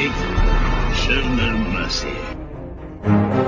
Show no mercy.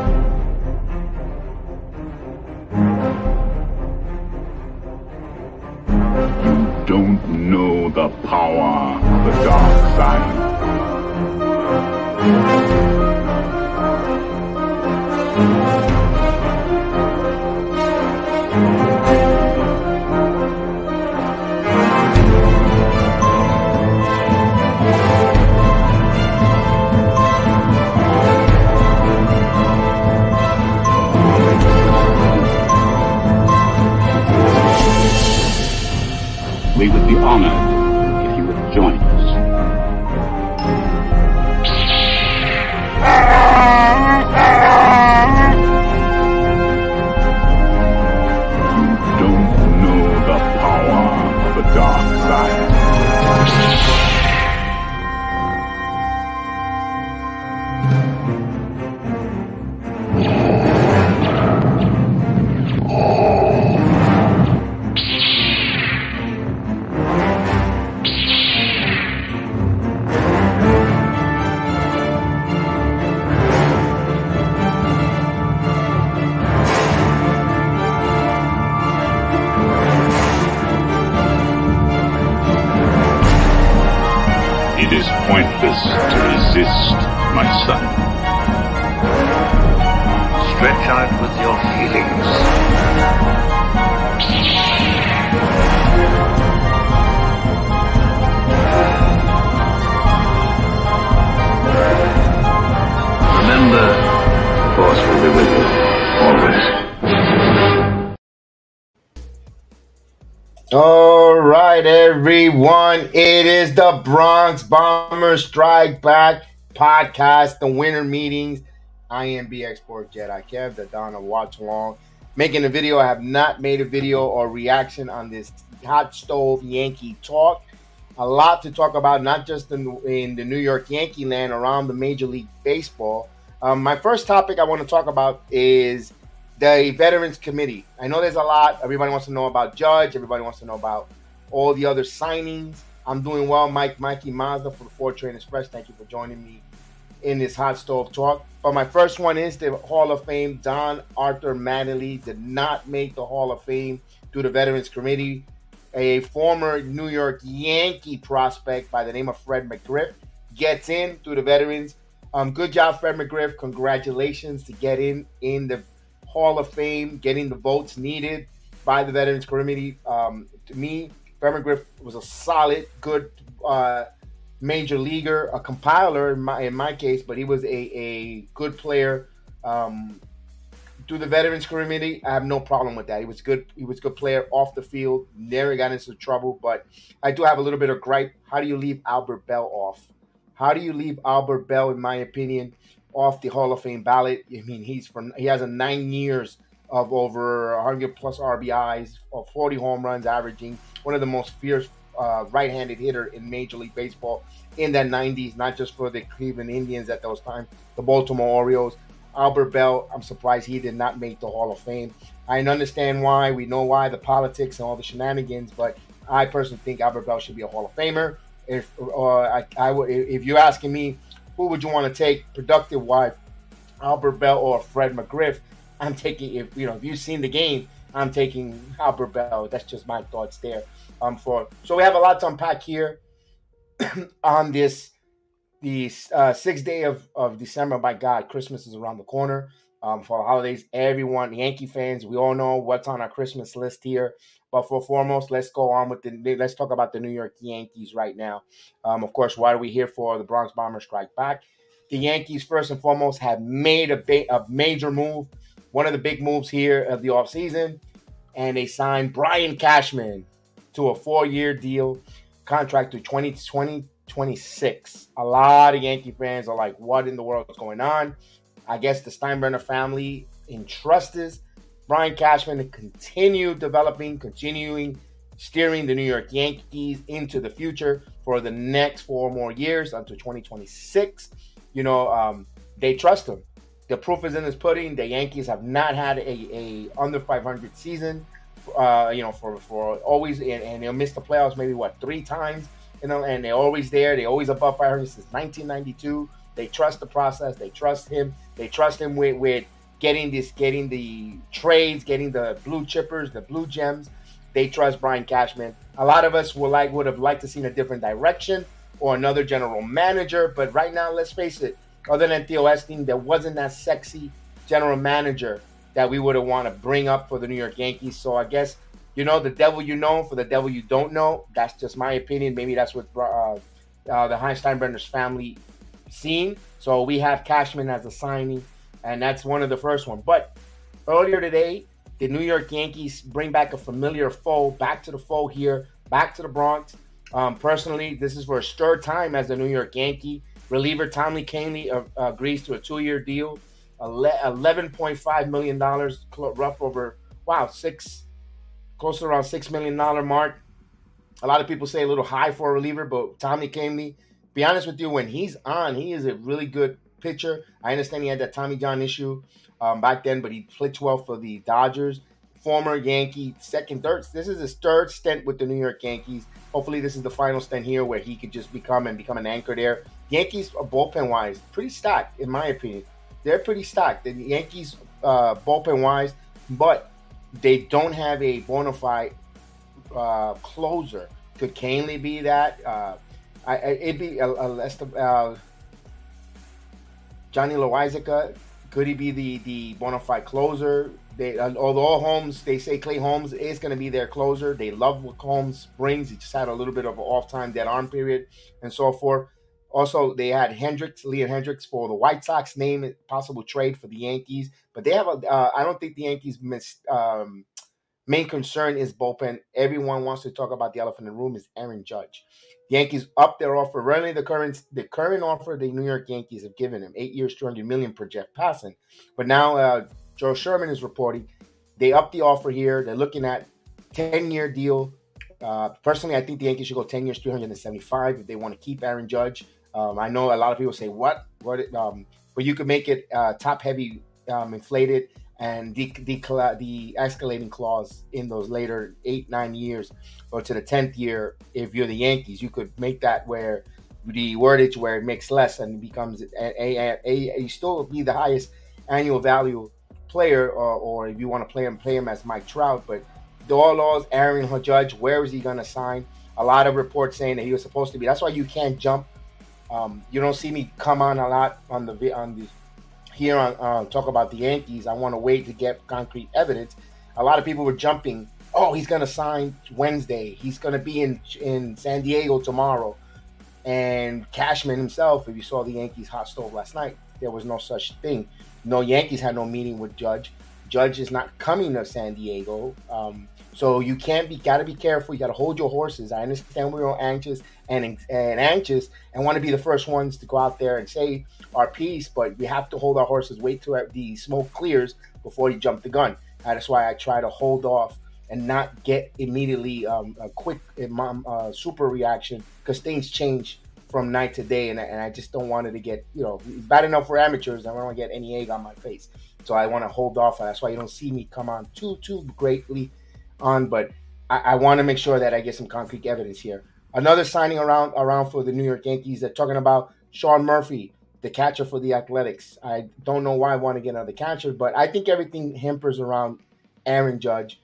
The Bronx Bombers Strike Back podcast, the winter meetings. I am Jedi Kev, the Donna Watch Along. Making a video. I have not made a video or reaction on this hot stove Yankee talk. A lot to talk about, not just in, in the New York Yankee land, around the Major League Baseball. Um, my first topic I want to talk about is the Veterans Committee. I know there's a lot. Everybody wants to know about Judge. Everybody wants to know about all the other signings. I'm doing well, Mike, Mikey Mazda for the Ford Train Express. Thank you for joining me in this hot stove talk. But my first one is the Hall of Fame. Don Arthur Mattingly did not make the Hall of Fame through the Veterans Committee. A former New York Yankee prospect by the name of Fred McGriff gets in through the Veterans. Um, good job, Fred McGriff. Congratulations to get in in the Hall of Fame, getting the votes needed by the Veterans Committee. Um, to me, Fred McGriff was a solid, good uh, major leaguer, a compiler in my in my case, but he was a, a good player. Um, through the Veterans Committee, I have no problem with that. He was good. He was a good player off the field. Never got into trouble, but I do have a little bit of gripe. How do you leave Albert Belle off? How do you leave Albert Belle, in my opinion, off the Hall of Fame ballot? I mean, he's from he has a nine years of over 100 plus RBIs, of 40 home runs, averaging one of the most fierce uh, right-handed hitter in Major League Baseball in that 90s. Not just for the Cleveland Indians at those times, the Baltimore Orioles. Albert Belle, I'm surprised he did not make the Hall of Fame. I understand why. We know why the politics and all the shenanigans, but I personally think Albert Belle should be a Hall of Famer. If I, I would, if you're asking me, who would you want to take productive wise, Albert Belle or Fred McGriff? I'm taking if you know if you've seen the game, I'm taking Albert Belle. That's just my thoughts there. Um, for so we have a lot to unpack here on this the uh, sixth day of, of December. My God, Christmas is around the corner. Um, for the holidays, everyone, Yankee fans, we all know what's on our Christmas list here. But for foremost, let's go on with the. Let's talk about the New York Yankees right now. Um, of course, why are we here for? The Bronx Bombers strike back. The Yankees, first and foremost, have made a, ba- a major move. One of the big moves here of the offseason. And they signed Brian Cashman to a four year deal, contract to 2020 26. A lot of Yankee fans are like, what in the world is going on? I guess the Steinbrenner family entrusted Brian Cashman to continue developing, continuing steering the New York Yankees into the future for the next four more years until 2026. You know, um, they trust him. The proof is in his pudding. The Yankees have not had a, a under 500 season. Uh, you know, for for always and, and they'll miss the playoffs maybe what three times you know, and they're always there. They're always above 500 since 1992. They trust the process. They trust him. They trust him with, with getting this, getting the trades, getting the blue chippers, the blue gems. They trust Brian Cashman. A lot of us would like would have liked to seen a different direction or another general manager. But right now, let's face it, other than Theo Epstein, there wasn't that sexy general manager that we would have want to bring up for the New York Yankees. So I guess you know the devil you know for the devil you don't know. That's just my opinion. Maybe that's what uh, uh, the Heinz Steinbrenner's family seen. So we have Cashman as a signing, and that's one of the first one. But earlier today, the New York Yankees bring back a familiar foe back to the foe here, back to the Bronx. Um, personally, this is for a third time as a New York Yankee. Reliever Tommy Kahnle uh, agrees to a two-year deal, $11.5 million, rough over, wow, six, close to around $6 million mark. A lot of people say a little high for a reliever, but Tommy Kahnle, be honest with you, when he's on, he is a really good pitcher. I understand he had that Tommy John issue um, back then, but he played well for the Dodgers. Former Yankee, second, third. This is his third stint with the New York Yankees. Hopefully, this is the final stint here where he could just become and become an anchor there. Yankees, bullpen wise, pretty stacked in my opinion. They're pretty stacked. The Yankees, uh, bullpen wise, but they don't have a bona fide uh, closer. Could Kahnle be that? Uh, I, it'd be a, a, uh, Johnny Loáisiga. Could he be the the bona fide closer? They, uh, although Holmes, they say Clay Holmes is going to be their closer. They love what Holmes brings. He just had a little bit of an off time, dead arm period, and so forth. Also, they had Hendriks, Liam Hendriks for the White Sox. Name possible trade for the Yankees, but they have a. Uh, I don't think the Yankees missed. Um, main concern is bullpen. Everyone wants to talk about the elephant in the room is Aaron Judge. Yankees up their offer. Really, the current the current offer the New York Yankees have given him eight years, two hundred million per Jeff Passan. But now uh, Joel Sherman is reporting they up the offer here. They're looking at ten year deal. Uh, personally, I think the Yankees should go ten years, three hundred and seventy five if they want to keep Aaron Judge. Um, I know a lot of people say what what, um, but you could make it uh, top heavy, um, inflated and the, the the escalating clause in those later eight nine years or to the tenth year, if you're the Yankees, you could make that where the wordage where it makes less and becomes a, a, a, a still be the highest annual value player, or, or if you want to play him, play him as Mike Trout. But the all laws, Aaron Judge, where is he going to sign? A lot of reports saying that he was supposed to be. That's why you can't jump. Um, you don't see me come on a lot on the on the here on uh, talk about the Yankees. I want to wait to get concrete evidence. A lot of people were jumping. Oh, he's going to sign Wednesday. He's going to be in in San Diego tomorrow. And Cashman himself, if you saw the Yankees hot stove last night, there was no such thing. No Yankees had no meeting with Judge. Judge is not coming to San Diego. Um, so you can't be got to be careful. You got to hold your horses. I understand we're all anxious and and anxious and want to be the first ones to go out there and say our piece, but we have to hold our horses, wait till the smoke clears before you jump the gun. That's why I try to hold off and not get immediately um, a quick uh, super reaction because things change from night to day, and I, and I just don't want it to get you know bad enough for amateurs. I don't want to get any egg on my face, so I want to hold off. That's why you don't see me come on too too greatly on, but I, I want to make sure that I get some concrete evidence here. Another signing around around for the New York Yankees. They're talking about Sean Murphy the catcher for the Athletics. I don't know why I want to get another catcher, but I think everything hampers around Aaron Judge,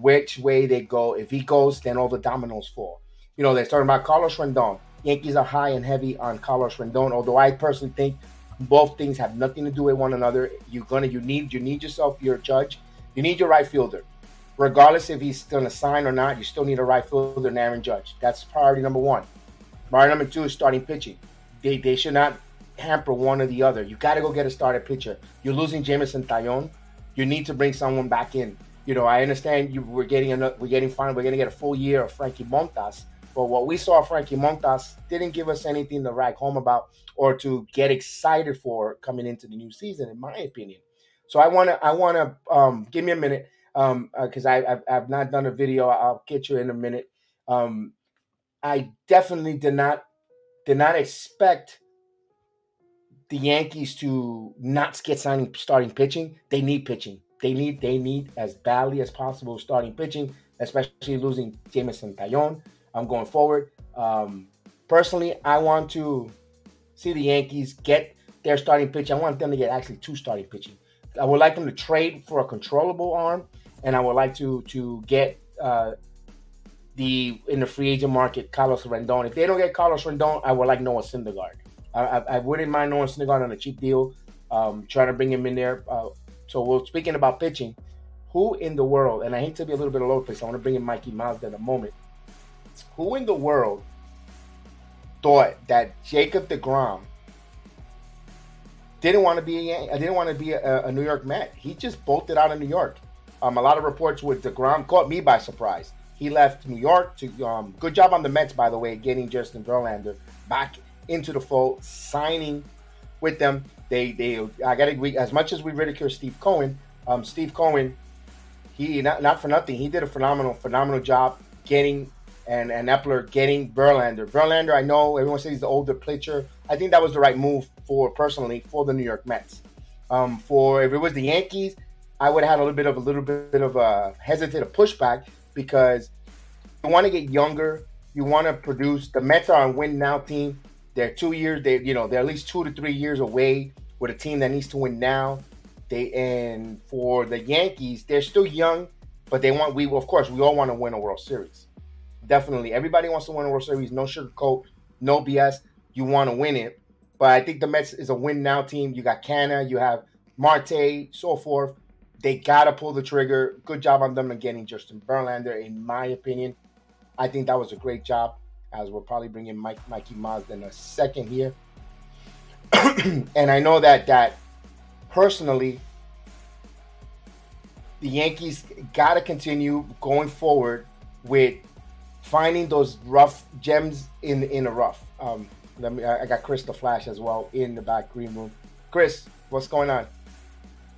which way they go. If he goes, then all the dominoes fall. You know, they're talking about Carlos Rendon. Yankees are high and heavy on Carlos Rendon, although I personally think both things have nothing to do with one another. You're gonna you need you need yourself your judge. You need your right fielder. Regardless if he's gonna sign or not, you still need a right fielder and Aaron Judge. That's priority number one. Priority number two is starting pitching. They, they should not hamper one or the other. You got to go get a starter pitcher. You're losing Jameson Taillon. You need to bring someone back in. You know, I understand you we're getting another, we're getting fine. We're gonna get a full year of Frankie Montas, but what we saw Frankie Montas didn't give us anything to rag home about or to get excited for coming into the new season, in my opinion. So I wanna I wanna um, give me a minute because um, uh, I I've, I've, not done a video. I'll get you in a minute. Um, I definitely did not did not expect the Yankees to not get signing starting pitching, they need pitching. They need they need as badly as possible starting pitching, especially losing Jameson Taillon. I'm going forward. Um, Personally, I want to see the Yankees get their starting pitch. I want them to get actually two starting pitching. I would like them to trade for a controllable arm, and I would like to to get uh, the in the free agent market Carlos Rendon. If they don't get Carlos Rendon, I would like Noah Syndergaard. I, I, I wouldn't mind Noah Syndergaard on a cheap deal. Um, trying to bring him in there. Uh, so we're speaking about pitching. Who in the world? And I hate to be a little bit over the place. I want to bring in Mikey Miles in a moment. Who in the world thought that Jacob Degrom didn't want to be a didn't want to be a, a, New York Met. He just bolted out of New York. Um, a lot of reports with Degrom caught me by surprise. He left New York to um, good job on the Mets by the way, getting Justin Verlander back into the fold, signing with them. They they I got to as much as we ridicule Steve Cohen, um, Steve Cohen, he not not for nothing, he did a phenomenal phenomenal job getting and and Eppler getting Verlander. Verlander, I know everyone says he's the older pitcher. I think that was the right move for personally for the New York Mets. Um, for if it was the Yankees, I would have had a little bit of a little bit of a hesitant a pushback because you want to get younger, you want to produce. The Mets are a win now team. They're two years. They you know they're at least two to three years away with a team that needs to win now. They and for the Yankees, they're still young, but they want we of course we all want to win a World Series definitely. Everybody wants to win a World Series. No sugarcoat, no BS. You want to win it. But I think the Mets is a win now team. You got Canha, you have Marte, so forth. They gotta pull the trigger. Good job on them and getting Justin Verlander, in my opinion. I think that was a great job. As we'll probably bring in Mike Mikey Mazda in a second here. and I know that that personally, the Yankees gotta continue going forward with finding those rough gems in in a rough. Um, let me. I got Chris the Flash as well in the back green room. Chris, what's going on?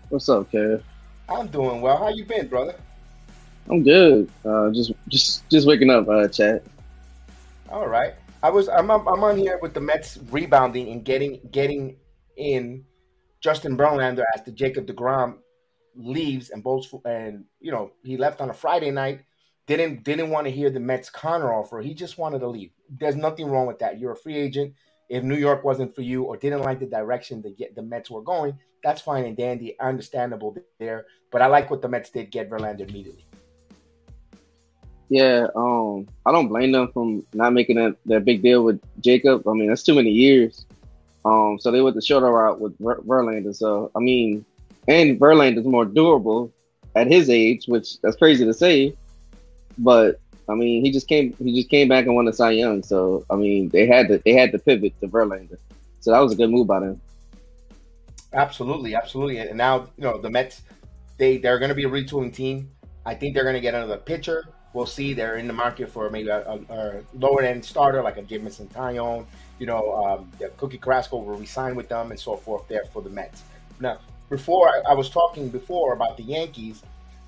What's up, Kev? I'm doing well. How you been, brother? I'm good. Uh, just just just waking up, uh, chat. All right. I was I'm I'm on here with the Mets rebounding and getting getting in Justin Verlander as the Jacob Degrom leaves and both and you know he left on a Friday night didn't didn't want to hear the Mets Connor offer. He just wanted to leave. There's nothing wrong with that. You're a free agent. If New York wasn't for you or didn't like the direction the the Mets were going, that's fine and dandy, understandable there. But I like what the Mets did get Verlander immediately. Yeah, um, I don't blame them from not making that, that big deal with Jacob. I mean, that's too many years. Um, so they went the shorter route with Ver- Verlander. So I mean, and Verlander's more durable at his age, which that's crazy to say. But I mean, he just came he just came back and won the Cy Young. So I mean, they had to they had to pivot to Verlander. So that was a good move by them. Absolutely, absolutely. And now you know the Mets they they're going to be a retooling team. I think they're going to get another pitcher. We'll see. They're in the market for maybe a, a, a lower end starter like a Jameson Taillon. You know, um, Cookie Carrasco will resign with them and so forth there for the Mets. Now, before I, I was talking before about the Yankees,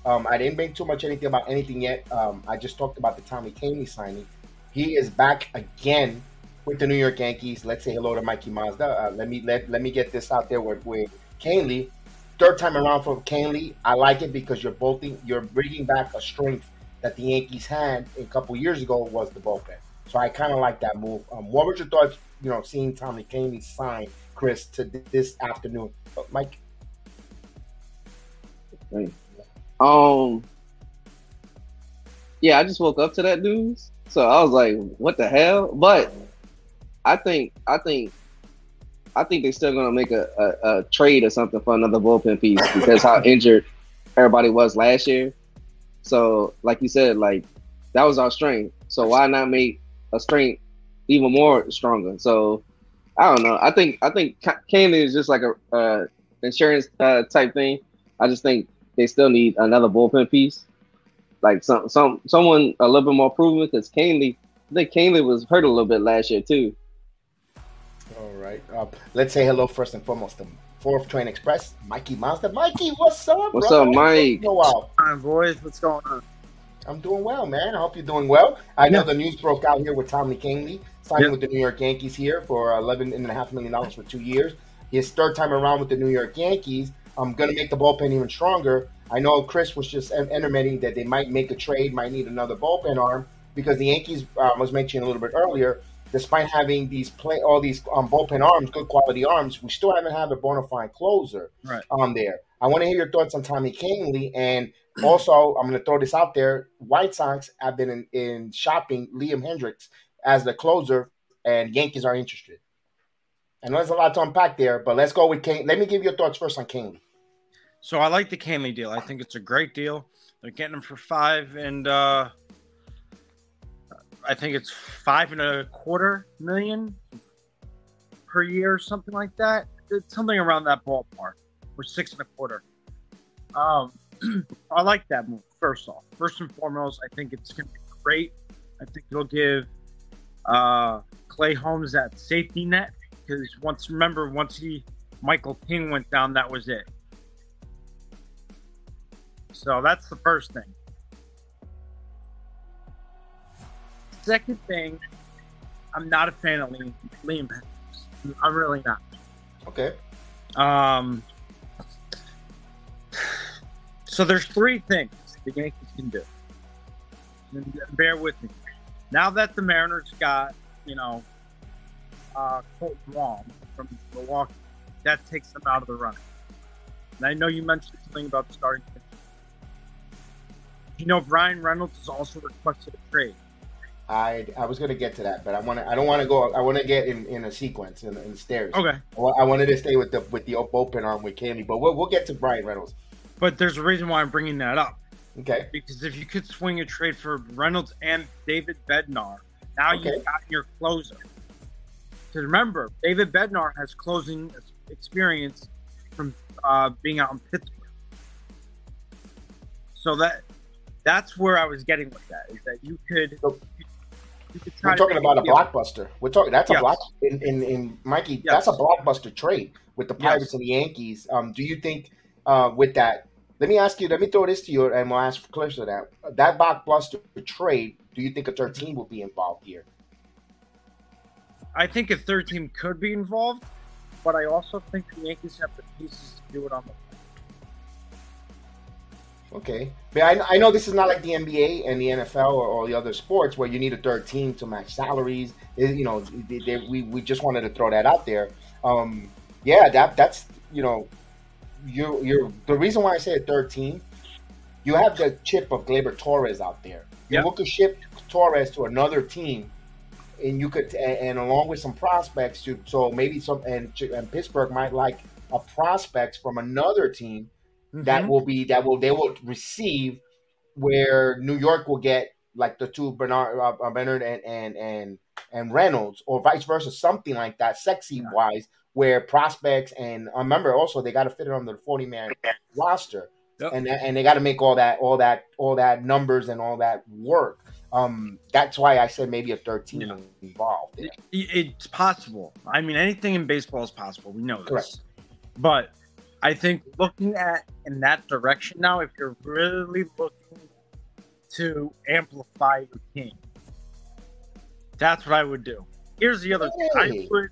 um, I didn't make too much anything about anything yet. Um, I just talked about the Tommy Kahnle signing. He is back again with the New York Yankees. Let's say hello to Mikey Mazda. Uh, let me let, let me get this out there with, with Kahnle. Third time around for Kahnle. I like it because you're bolting, you're bringing back a strength that the Yankees had a couple years ago was the bullpen. So I kind of like that move. Um, what were your thoughts? You know, seeing Tommy Kahnle sign Chris to this afternoon, uh, Mike. Thanks. Um, yeah, I just woke up to that news, so I was like, "What the hell?" But I think, I think, I think they're still gonna make a, a, a trade or something for another bullpen piece because how injured everybody was last year. So, like you said, like that was our strength. So why not make a strength even more stronger? So I don't know. I think I think Kahnle is just like a uh, insurance uh, type thing. I just think they still need another bullpen piece, like some some someone a little bit more proven. Because Kahnle, I think Kahnle was hurt a little bit last year too. All right, uh, let's say hello first and foremost to Fourth Train Express, Mikey Monster. Mikey, what's up? What's brother? up, Mike? Wow. Hi, boys. What's going on? I'm doing well, man. I hope you're doing well. I know the news broke out here with Tommy Kahnle signing with the New York Yankees here for eleven and a half million dollars for two years. His third time around with the New York Yankees. I'm going to make the bullpen even stronger. I know Chris was just intimating that they might make a trade, might need another bullpen arm because the Yankees uh, was mentioning a little bit earlier. despite having these play all these um, bullpen arms, good quality arms, we still haven't had a bona fide closer Right. on there. I want to hear your thoughts on Tommy Kahnle, and also I'm going to throw this out there: White Sox have been in, in shopping Liam Hendriks as the closer, and Yankees are interested. Know there's a lot to unpack there, but let's go with Kane. Let me give you your thoughts first on Kane. So I like the Kahnle deal. I think it's a great deal. They're getting him for five, and uh, I think it's five and a quarter million per year, or something like that. It's something around that ballpark, or six and a quarter. Um, I like that move. First off, first and foremost, I think it's going to be great. I think it'll give uh, Clay Holmes that safety net because once remember once he Michael King went down, that was it. So that's the first thing. Second thing, I'm not a fan of Liam, Liam Hendriks. I'm really not. Okay. Um, so there's three things the Yankees can do. And bear with me. Now that the Mariners got, you know, uh, Kolten Wong from Milwaukee, that takes them out of the running. And I know you mentioned something about starting. You know, Bryan Reynolds has also requested a trade. I I was going to get to that, but I want to. I don't want to go. I want to get in, in a sequence in, in stairs. Okay. I I wanted to stay with the with the op- open arm with Candy, but we'll, we'll get to Bryan Reynolds. But there's a reason why I'm bringing that up. Okay. because if you could swing a trade for Reynolds and David Bednar, now Okay. you've got your closer. Because remember, David Bednar has closing experience from uh, being out in Pittsburgh. So that that's where I was getting with that is that you could So- you could We're talking about a blockbuster. We're talking that's a Yes. block in, in, in Mikey. Yes. That's a blockbuster trade with the Pirates Yes. and the Yankees. Um, do you think uh, with that? Let me ask you. Let me throw this to you, and we'll ask Cliff to that. That blockbuster trade. Do you think a third team will be involved here? I think a third team could be involved, but I also think the Yankees have the pieces to do it on the Okay, but I, I know this is not like the NBA and the NFL or all the other sports where you need a third team to match salaries. It- you know, they, they, we we just wanted to throw that out there. Um, yeah, that that's you know, you you're the reason why I say a third team. You have the chip of Gleyber Torres out there. You Yep. look to ship Torres to another team, and you could and, and along with some prospects to so maybe some and, and Pittsburgh might like a prospects from another team that Mhm. will be that will they will receive where New York will get like the two Bernard uh, uh, Bernard and and and and Reynolds or vice versa something like that sexy wise where prospects and uh, remember also they got to fit it on the 40 man roster Yep. and and they got to make all that all that all that numbers and all that work um that's why I said maybe a third team Yeah. involved. It- It's possible. I mean, anything in baseball is possible. We know this. Correct. But I think looking at in that direction now, if you're really looking to amplify your team, that's what I would do. Here's the other thing. I Hey. would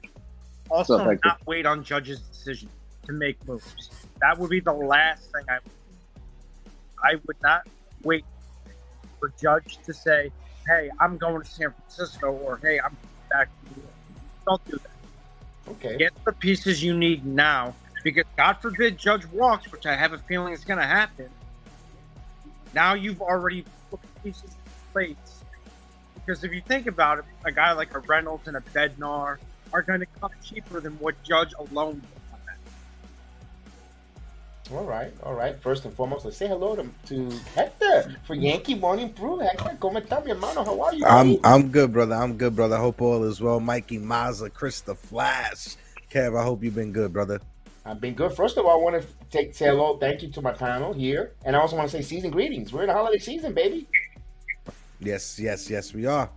also So effective. not wait on judges' decision to make moves. That would be the last thing I would do. I would not wait for judge to say, hey, I'm going to San Francisco or hey, I'm back to New York. Don't do that. okay Get the pieces you need now because God forbid Judge walks, which I have a feeling is going to happen. Now you've already put pieces in place. Because if you think about it, a guy like a Reynolds and a Bednar are going to come cheaper than what Judge alone did. All right, all right. First and foremost, let's say hello to, to Hector for Yankee Morning Brew. Hector, ¿cómo está, mi hermano? How are you? I'm? I'm good, brother. I'm good, brother. Hope all is well. Mikey Mazza, Chris the Flash. Kev, I hope you've been good, brother. I've been good. First of all, I want to take say hello, thank you to my panel here, and I also want to say season greetings. We're in the holiday season, baby. Yes, yes, yes, we are.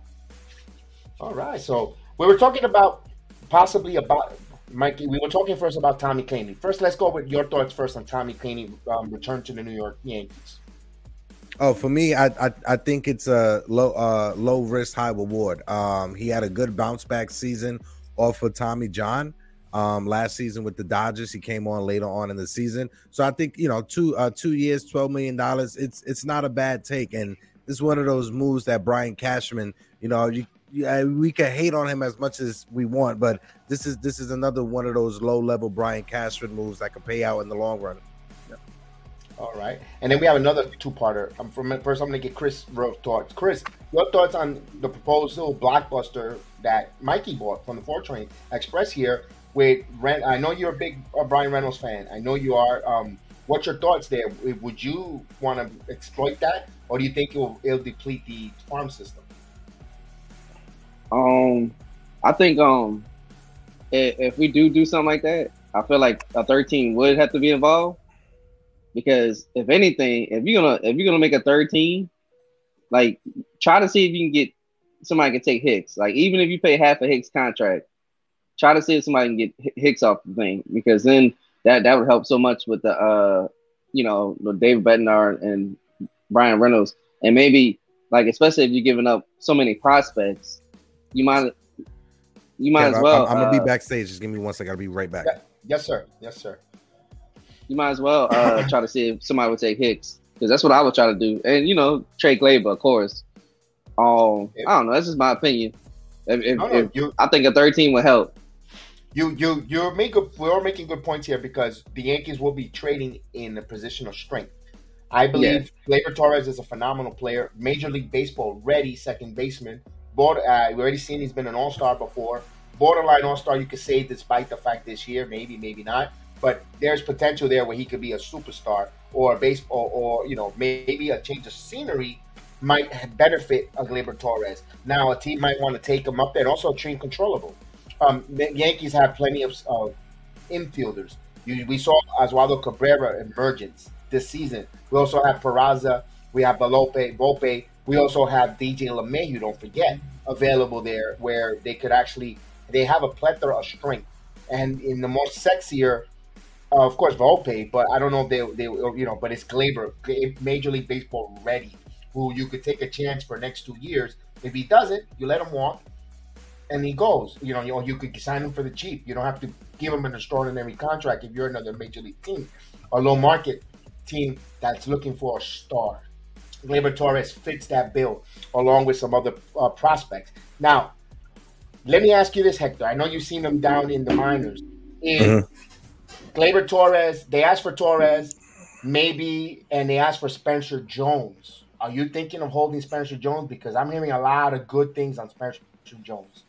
All right, so we were talking about possibly about Mikey. We were talking first about Tommy Kahnle. First, let's go with your thoughts first on Tommy Kahnle um, return to the New York Yankees. Oh, for me, I, I I think it's a low uh low risk, high reward. Um, he had a good bounce back season off of Tommy John. Um, last season with the Dodgers, he came on later on in the season. So I think you know two uh two years, twelve million dollars. It's it's not a bad take, and it's one of those moves that Brian Cashman, you know, you yeah, we can hate on him as much as we want, but this is this is another one of those low level Brian Cashman moves that could pay out in the long run. All right, and then we have another two-parter. I'm from first. I'm gonna get Chris thoughts. Chris, your thoughts on the proposal blockbuster that Mikey bought from the Four Train Express here with Rent? I know you're a big uh, Bryan Reynolds fan. I know you are. Um, what's your thoughts there? Would you want to exploit that, or do you think it'll, it'll deplete the farm system? Um, I think um, if, if we do do something like that, I feel like a 13 would have to be involved. Because if anything, if you're gonna if you're gonna make a 13, like try to see if you can get somebody can take Hicks. Like even if you pay half a Hicks contract, try to see if somebody can get Hicks off the thing. Because then that that would help so much with the uh you know David Bednar and Bryan Reynolds. And maybe like especially if you're giving up so many prospects, you might you might Yeah, as well. I'm, I'm gonna uh, be backstage. Just give me one second. I'll be right back. Yeah. Yes, sir. Yes, sir. you might as well uh, try to see if somebody would take Hicks because that's what I would try to do. And you know, Trey Gleyber, of course. Um, I don't know. That's just my opinion. If, if, No, no, if- you I think a 13 would help. you you you're making we're making good points here because the Yankees will be trading in a position of strength. I believe Gleyber Torres is a phenomenal player, Major League Baseball ready second baseman. Border, uh, we already seen he's been an All Star before, borderline All Star. You could say, despite the fact this year, maybe maybe not, but there's potential there where he could be a superstar or a baseball or you know maybe a change of scenery might benefit a Gleyber Torres. Now a team might want to take him up there, and also a team controllable um, the Yankees have plenty of uh, infielders. You, we saw Oswaldo Cabrera emergence this season. We also have Peraza. We have Balope, Volpe. We also have DJ LeMahieu, don't forget, available there where they could actually, they have a plethora of strength. And in the more sexier, uh, of course, Volpe, but I don't know if they, they you know, but it's Gleyber, Major League Baseball ready, who you could take a chance for next two years. If he doesn't, you let him walk and he goes. You know, you, you could sign him for the cheap. You don't have to give him an extraordinary contract if you're another major league team a low market team that's looking for a star. Gleyber Torres fits that bill along with some other uh, prospects. Now, let me ask you this, Hector. I know you've seen him down in the minors. Is Gleyber Torres, they asked for Torres, maybe, and they asked for Spencer Jones. Are you thinking of holding Spencer Jones? Because I'm hearing a lot of good things on Spencer Jones.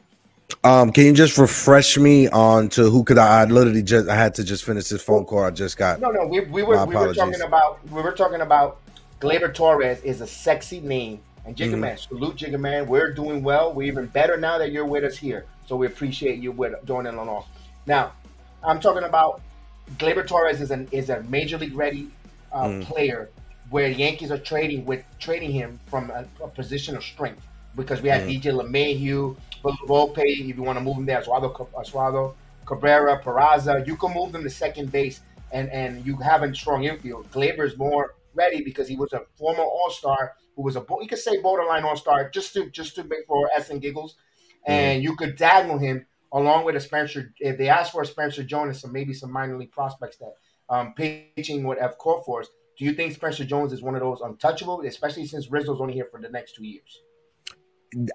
Um, can you just refresh me on to who could I? I literally just I had to just finish this phone call I just got. No, no, we, we were we were talking about we were talking about Gleyber Torres is a sexy name, and Jigga Mhm. Man, salute Jigga Man. We're doing well. We're even better now that you're with us here, so we appreciate you with joining along. Now, I'm talking about Gleyber Torres is an is a major league ready uh, Mm. player where the Yankees are trading with trading him from a, a position of strength because we have Mm. DJ LeMahieu, Volpe, if you want to move him there, Oswaldo, Oswaldo Cabrera, Peraza, you can move them to second base and and you have a strong infield. Gleyber is more ready because he was a former All Star who was a you could say borderline All Star just to just to make for s and giggles, and you could dangle him along with a Spencer. If they ask for a Spencer Jones, some maybe some minor league prospects that um, pitching would have called for us. Do you think Spencer Jones is one of those untouchable, especially since Rizzo's only here for the next two years?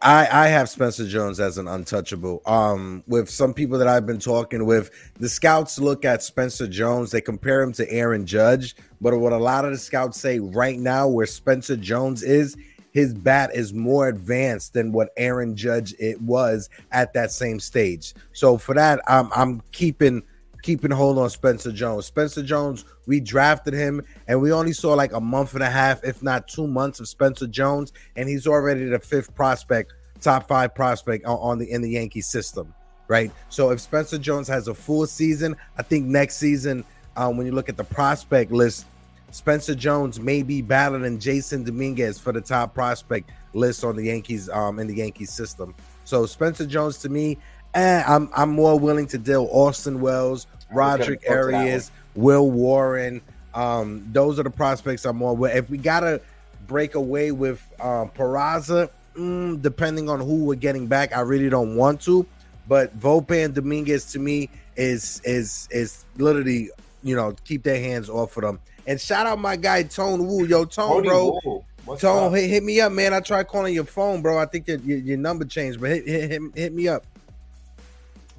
I I have Spencer Jones as an untouchable. Um, with some people that I've been talking with, the scouts look at Spencer Jones. They compare him to Aaron Judge, but what a lot of the scouts say right now, where Spencer Jones is, his bat is more advanced than what Aaron Judge it was at that same stage. So for that, I'm I'm keeping keeping hold on Spencer Jones. Spencer Jones, we drafted him and we only saw like a month and a half, if not two months of Spencer Jones, and he's already the fifth prospect, top five prospect on, the in the Yankee system, right? So if Spencer Jones has a full season, I think next season, um, when you look at the prospect list, Spencer Jones may be battling Jasson Dominguez for the top prospect list on the Yankees um in the Yankees system. So Spencer Jones to me, eh, I'm I'm more willing to deal Austin Wells, Roderick go to that Arias, Will Warren. Um, those are the prospects I'm more with. If we gotta break away with um Peraza, mm, depending on who we're getting back, I really don't want to. But Volpe and Dominguez to me is is is literally you know keep their hands off of them. And shout out my guy Tone Wu, yo Tone, bro. Wu. What's Tone, hit, hit me up, man. I tried calling your phone, bro. I think that your, your number changed, but hit, hit, hit, hit me up.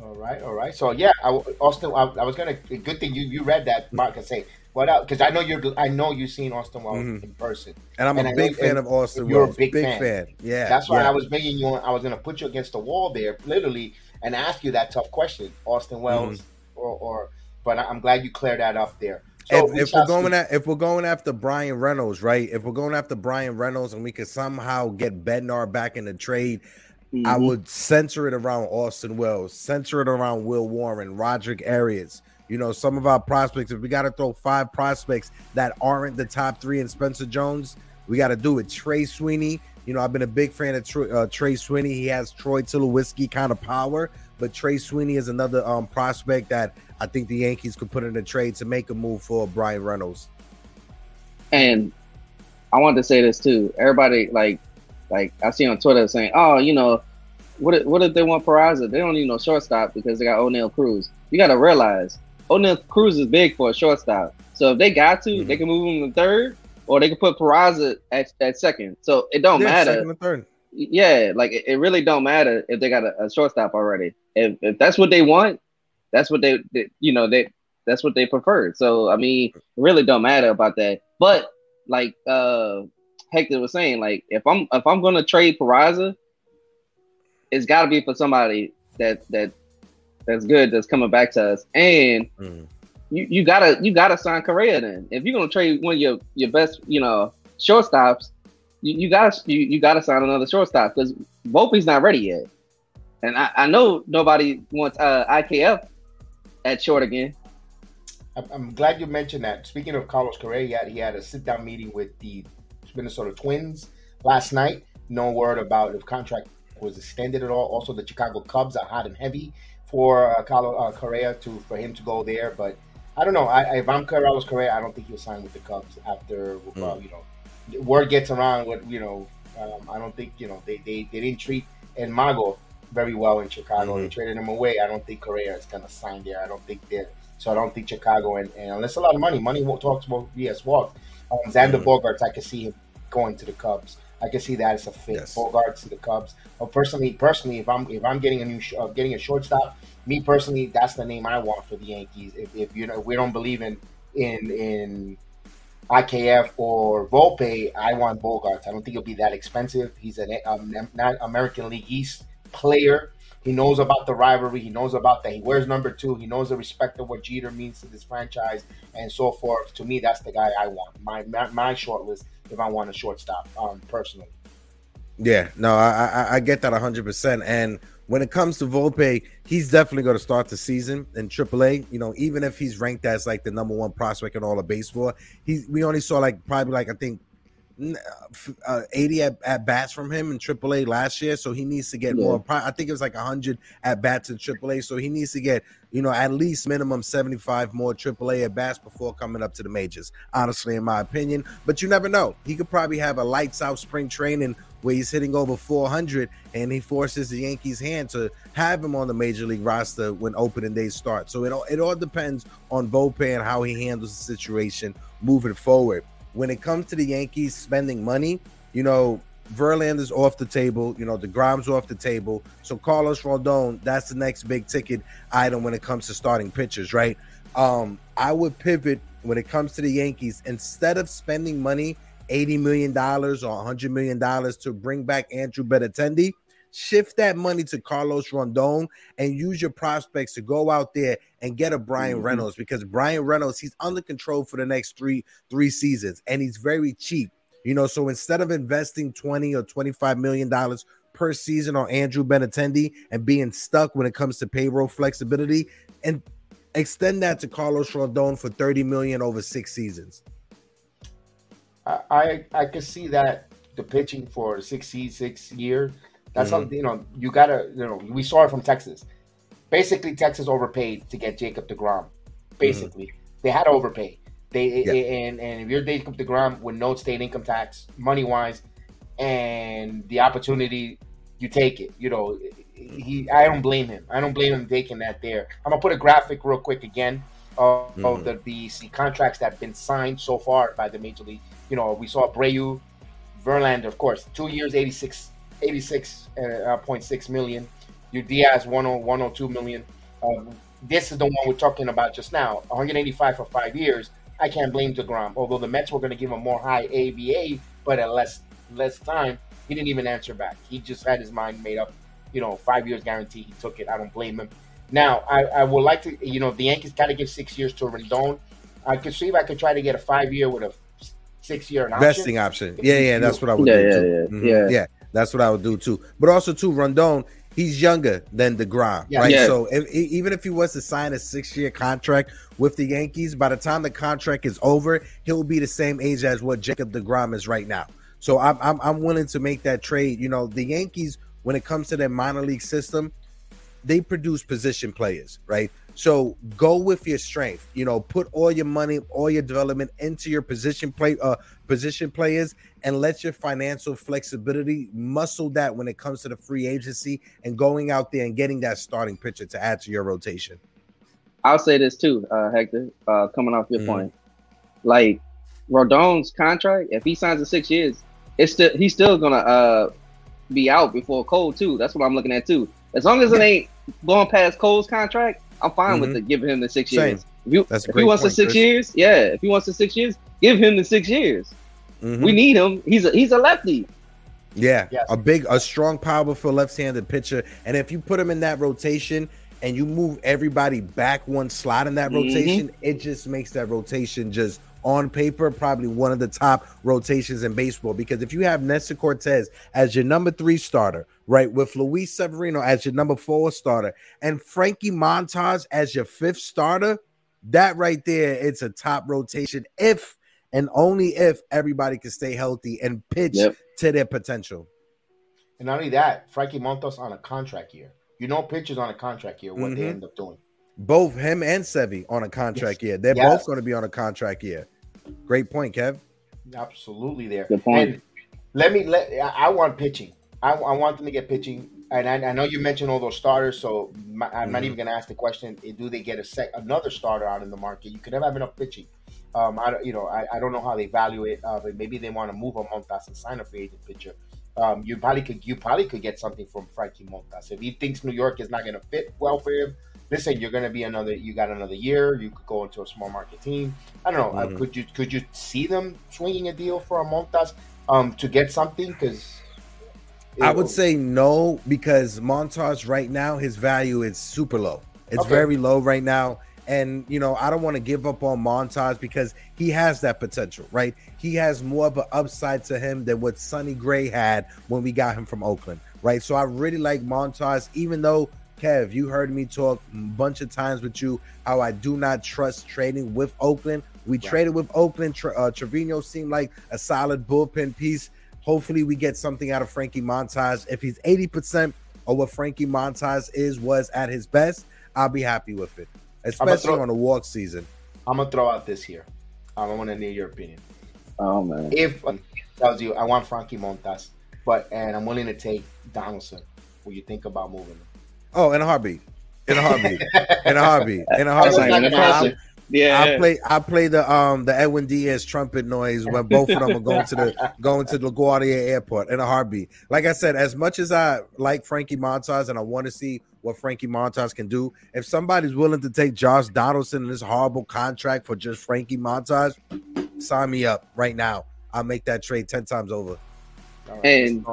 All right, all right. So yeah, I, Austin. I, I was gonna. Good thing you you read that, Mark. And say what? Because I know you're. I know you've seen Austin Wells Mhm. in person. And I'm And a I big know- fan of Austin Wells. you're a big Big, fan. fan. Yeah. That's why yeah. I was making you. I was gonna put you against the wall there, literally, and ask you that tough question, Austin Wells, or, or. But I- I'm glad you cleared that up there. So if, we if we're going at, if we're going after Bryan Reynolds, right? If we're going after Bryan Reynolds and we could somehow get Bednar back in the trade, I Mhm. would center it around Austin Wells, center it around Will Warren, Roderick Arias. You know, some of our prospects. If we got to throw five prospects that aren't the top three in Spencer Jones, we got to do it. Trey Sweeney. You know, I've been a big fan of Troy, uh, Trey Sweeney. He has Troy Tulowitzki kind of power, but Trey Sweeney is another um, prospect that I think the Yankees could put in a trade to make a move for Bryan Reynolds. And I wanted to say this too. Everybody like like I see on Twitter saying, "Oh, you know, what if, what if they want Peraza? They don't need no shortstop because they got Oneil Cruz." You got to realize Oneil Cruz is big for a shortstop. So if they got to, Mhm. they can move him to third, or they can put Peraza at, at second. So it don't Yeah, matter. second and third. yeah, like it, it really don't matter if they got a, a shortstop already. If if that's what they want, that's what they, they you know they that's what they prefer. So I mean, it really don't matter about that. But like uh Hector was saying, like if I'm if I'm gonna trade Peraza, it's got to be for somebody that that that's good that's coming back to us, and Mhm. you, you gotta you gotta sign Correa then. If you're gonna trade one of your your best you know shortstops, you, you gotta you, you gotta sign another shortstop because Volpe's not ready yet. And I, I know nobody wants uh, IKF at short again. I'm- I'm glad you mentioned that. Speaking of Carlos Correa, he had, he had a sit down meeting with the Minnesota Twins last night. No word about if contract was extended at all. Also, the Chicago Cubs are hot and heavy for uh, Carlos uh, Correa to for him to go there. But I don't know. I, if I'm Carlos Correa, I don't think he'll sign with the Cubs after uh, you know word gets around. What you know, um, I don't think you know they, they, they didn't treat and Mago very well in Chicago. They Mhm. traded him away. I don't think Correa is going to sign there. I don't think they're so I don't think Chicago and, and unless a lot of money, money won't talk about yes walk. Um, Xander Mhm. Bogaerts, I can see him going to the Cubs. I can see that as a fit. Yes. Bogaerts to the Cubs. But personally, personally, if I'm if I'm getting a new sh- uh, getting a shortstop, me personally, that's the name I want for the Yankees. If, if you know if we don't believe in in in IKF or Volpe, I want Bogaerts. I don't think he'll be that expensive. He's an um, American League East player. He knows about the rivalry. He knows about that. He wears number two. He knows the respect of what Jeter means to this franchise and so forth. To me, that's the guy I want. My my, my short list if I want a shortstop, um, personally. Yeah, no, I, I I get that hundred percent. And when it comes to Volpe, he's definitely going to start the season in AAA. You know, even if he's ranked as like the number one prospect in all of baseball, he we only saw like probably like I think uh, eighty at, at bats from him in AAA last year. So he needs to get Yeah. more. I think it was like hundred at bats in AAA. So he needs to get you know at least minimum seventy five more AAA at bats before coming up to the majors. Honestly, in my opinion, but you never know. He could probably have a lights out spring training where he's hitting over 400 and he forces the Yankees' hand to have him on the major league roster when opening day starts. So it all, it all depends on Volpe and how he handles the situation moving forward. When it comes to the Yankees spending money, you know, Verlander's off the table, you know, deGrom's off the table. So Carlos Rondon, that's the next big ticket item when it comes to starting pitchers, right? Um, I would pivot when it comes to the Yankees instead of spending money 80 million dollars or 100 million dollars to bring back Andrew Benintendi, shift that money to Carlos Rondon and use your prospects to go out there and get a Bryan Mhm. Reynolds because Bryan Reynolds he's under control for the next 3 3 seasons and he's very cheap. You know, so instead of investing 20 or 25 million dollars per season on Andrew Benintendi and being stuck when it comes to payroll flexibility and extend that to Carlos Rondon for 30 million over 6 seasons. I I, I could see that the pitching for six six year. That's Mhm. something you know. You gotta you know. We saw it from Texas. Basically, Texas overpaid to get Jacob Degrom. Mm-hmm. Basically, they had to overpay. They Yeah. and and if you're Jacob Degrom with no state income tax, money wise, and the opportunity, you take it. You know, he. I don't blame him. I don't blame him taking that there. I'm gonna put a graphic real quick again of, Mhm. of mm-hmm. the, the the contracts that have been signed so far by the major league. You know, we saw Abreu Verlander, of course, two years, 86, 86.6 uh, uh, million. Your Diaz, 10, 102 million. Um, this is the one we're talking about just now. 185 for five years. I can't blame DeGrom. Although the Mets were going to give him more high ABA, but at less less time, he didn't even answer back. He just had his mind made up. You know, five years guarantee. He took it. I don't blame him. Now, I, I would like to, you know, the Yankees got to give six years to Rendon. I could see if I could try to get a five year with a six year vesting option. Yeah, yeah, that's what I would Yeah, do yeah, too. yeah, Mhm. yeah. yeah, that's what I would do too. But also too, Rondon, he's younger than deGrom, Yeah. right? Yeah. So if, even if he was to sign a six year contract with the Yankees, by the time the contract is over, he'll be the same age as what Jacob deGrom is right now. So I'm I'm, I'm willing to make that trade. You know, the Yankees when it comes to their minor league system, they produce position players, right? So go with your strength. You know, put all your money, all your development into your position play, uh, position players, and let your financial flexibility muscle that when it comes to the free agency and going out there and getting that starting pitcher to add to your rotation. I'll say this too, uh, Hector. Uh, coming off your Mhm. point, like Rodon's contract, if he signs a six years, it's still he's still gonna uh be out before Cole too. That's what I'm looking at too. As long as it ain't going past Cole's contract, I'm fine with Mhm. it. Giving him the six Same. years. If, you, if he wants point, the six Chris. years, yeah. If he wants the six years, give him the six years. Mhm. We need him. He's a he's a lefty. Yeah, Yes. a big, a strong, powerful left-handed pitcher, and if you put him in that rotation and you move everybody back one slot in that Mhm. rotation, it just makes that rotation just on paper probably one of the top rotations in baseball. Because if you have Nestor Cortes as your number three starter, right, with Luis Severino as your number four starter, and Frankie Montas as your fifth starter, that right there, it's a top rotation. If and only if everybody can stay healthy and pitch Yep. to their potential. And not only that, Frankie Montas on a contract year. You know, pitchers on a contract year, what they Mhm. end up doing. Both him and Sevi on a contract year. They're Yes. both going to be on a contract year. Great point, Kev. Absolutely there. Good point. And let me let I, I want pitching. I, I want them to get pitching. And I, I know you mentioned all those starters, so my, I'm not Mhm. even going to ask the question: Do they get a sec another starter out in the market? You could never have enough pitching. Um, I don't- you know I, I don't know how they value it, uh, but maybe they want to move a Montas and sign a free agent pitcher. Um, you probably could you probably could get something from Frankie Montas if he thinks New York is not going to fit well for him. Listen, you're going to be another. You got another year. You could go into a small market team. I don't know. Uh, Mhm. could you could you see them swinging a deal for a Montas um, to get something? Because I would say no because Montas right now his value is super low. It's Okay. very low right now. And you know, I don't want to give up on Montas because he has that potential, right? He has more of an upside to him than what Sonny Gray had when we got him from Oakland, right? So I really like Montas, even though Kev, you heard me talk a bunch of times with you how I do not trust trading with Oakland. We Right. traded with Oakland. Tre- uh, Trevino seemed like a solid bullpen piece. Hopefully, we get something out of Frankie Montas. If he's 80% of what Frankie Montas is, was at his best, I'll be happy with it, especially throw- on a walk season. I'm gonna throw out this here. Um, I want to know your opinion. Oh man. If um, tells you I want Frankie Montas, but and I'm willing to take Donaldson, will you think about moving him? Oh, in a heartbeat. In a heartbeat. in a heartbeat. In a That's heartbeat. gonna Yeah. I play I play the um the Edwin Diaz trumpet noise when both of them are going to the going to the LaGuardia Airport in a heartbeat. Like I said, as much as I like Frankie Montas and I want to see what Frankie Montas can do, if somebody's willing to take Josh Donaldson in this horrible contract for just Frankie Montas, sign me up right now. I'll make that trade ten times over. All right, And-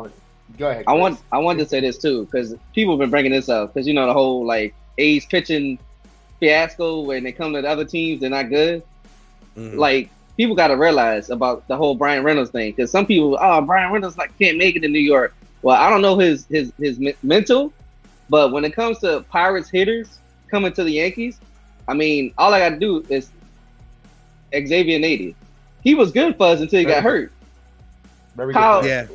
go ahead. I want I wanted to say this too because people have been bringing this up because you know the whole like A's pitching fiasco when they come to the other teams they're not good. Mhm. Like people got to realize about the whole Bryan Reynolds thing because some people oh Bryan Reynolds like can't make it in New York. Well, I don't know his his his mental, but when it comes to Pirates hitters coming to the Yankees, I mean all I got to do is Xavier Nady. He was good for us until he got hurt. Very good how- point. yeah,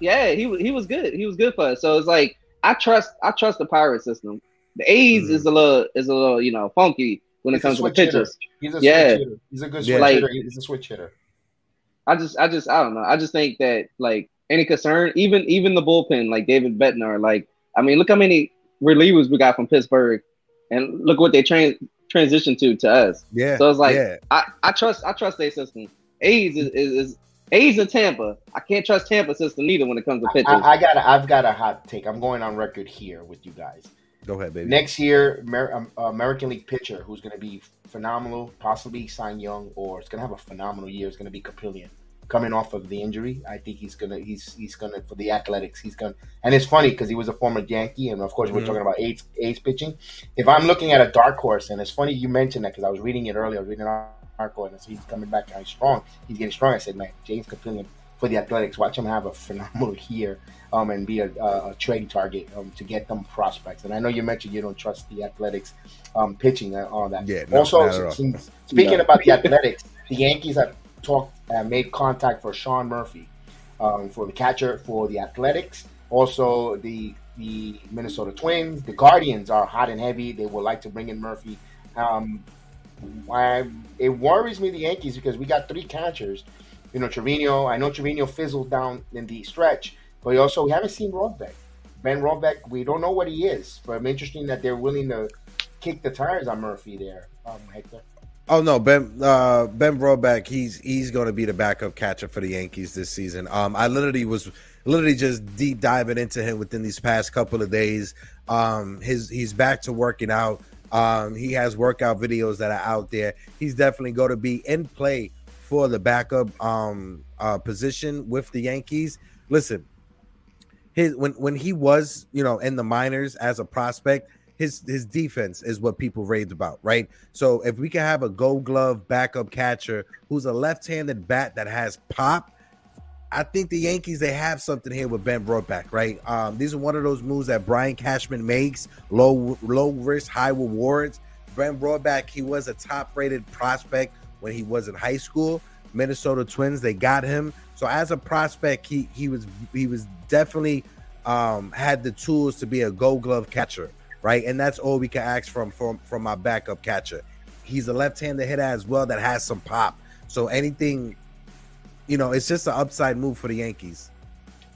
Yeah, he was he was good. He was good for us. So it's like I trust I trust the pirate system. The A's Mhm. is a little is a little you know funky when it He's a comes to the hitter. pitchers. He's a Yeah. switch hitter. He's a good Yeah. switch Like- hitter. He's a switch hitter. I just I just I don't know. I just think that like any concern, even even the bullpen like David Bednar, like I mean look how many relievers we got from Pittsburgh, and look what they train transitioned to to us. yeah. So it's like yeah. I, I trust I trust their system. A's is, is, is A's in Tampa. I can't trust Tampa system neither when it comes to pitching. I, I got. I've got a hot take. I'm going on record here with you guys. Go ahead, baby. Next year, Amer- um, American League pitcher who's going to be phenomenal, possibly Cy Young, or it's going to have a phenomenal year. It's going to be Kaprielian, coming off of the injury. I think he's gonna. He's he's gonna for the Athletics. He's gonna. And it's funny because he was a former Yankee, and of course we're Mhm. talking about A's, A's pitching. If I'm looking at a dark horse, and it's funny you mentioned that because I was reading it earlier. I was reading an article, and I see he's coming back and he's strong. He's getting strong. I said, man, James Kaprielian for the Athletics. Watch him have a phenomenal year um, and be a, a, a trading target um, to get them prospects. And I know you mentioned you don't trust the Athletics um, pitching and all that. Yeah, no, also, not at all. since- speaking No. about the Athletics, the Yankees have talked, uh, made contact for Sean Murphy um, for the catcher for the Athletics. Also, the the Minnesota Twins, the Guardians are hot and heavy. They would like to bring in Murphy. Um, I, it worries me the Yankees because we got three catchers. You know, Trevino. I know Trevino fizzled down in the stretch, but also we haven't seen Rortvedt. Ben Rortvedt, we don't know what he is, but I'm interesting that they're willing to kick the tires on Murphy there, um, Hector. Oh no, Ben uh, Ben Rortvedt, he's he's going to be the backup catcher for the Yankees this season. Um, I literally was literally just deep diving into him within these past couple of days. Um, his he's back to working out. Um, he has workout videos that are out there. He's definitely going to be in play for the backup um, uh, position with the Yankees. Listen, his when when he was you know in the minors as a prospect, his his defense is what people raved about, right? So if we can have a Gold Glove backup catcher who's a left-handed bat that has pop, I think the Yankees they have something here with Ben Rortvedt, right? Um, these are one of those moves that Brian Cashman makes, low low risk, high rewards. Ben Rortvedt, he was a top-rated prospect when he was in high school. Minnesota Twins, they got him. So as a prospect, he he was he was definitely um, had the tools to be a Gold Glove catcher, right? And that's all we can ask from from from my backup catcher. He's a left-handed hitter as well that has some pop. So anything, you know, it's just an upside move for the Yankees.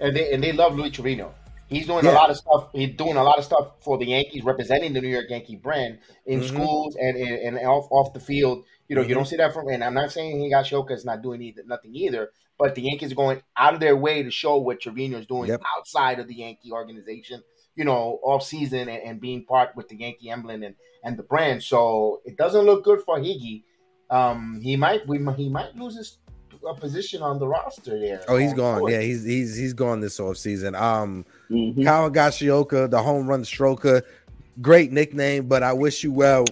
and they and they love Luis Trevino. He's doing Yeah. a lot of stuff. He's doing a lot of stuff for the Yankees, representing the New York Yankee brand in Mhm. schools and, and and off off the field. You know, you Mhm. don't see that from. And I'm not saying he got Higashioka is not doing either, nothing either, but the Yankees are going out of their way to show what Trevino is doing Yep. outside of the Yankee organization. You know, off season and, and being part with the Yankee emblem and and the brand. So it doesn't look good for Higgy. Um, he might we he might lose his position on the roster there. Oh, he's gone. forward. Yeah, he's he's he's gone this offseason. Um Mhm. Kyle Higashioka, the home run stroker, great nickname, but I wish you well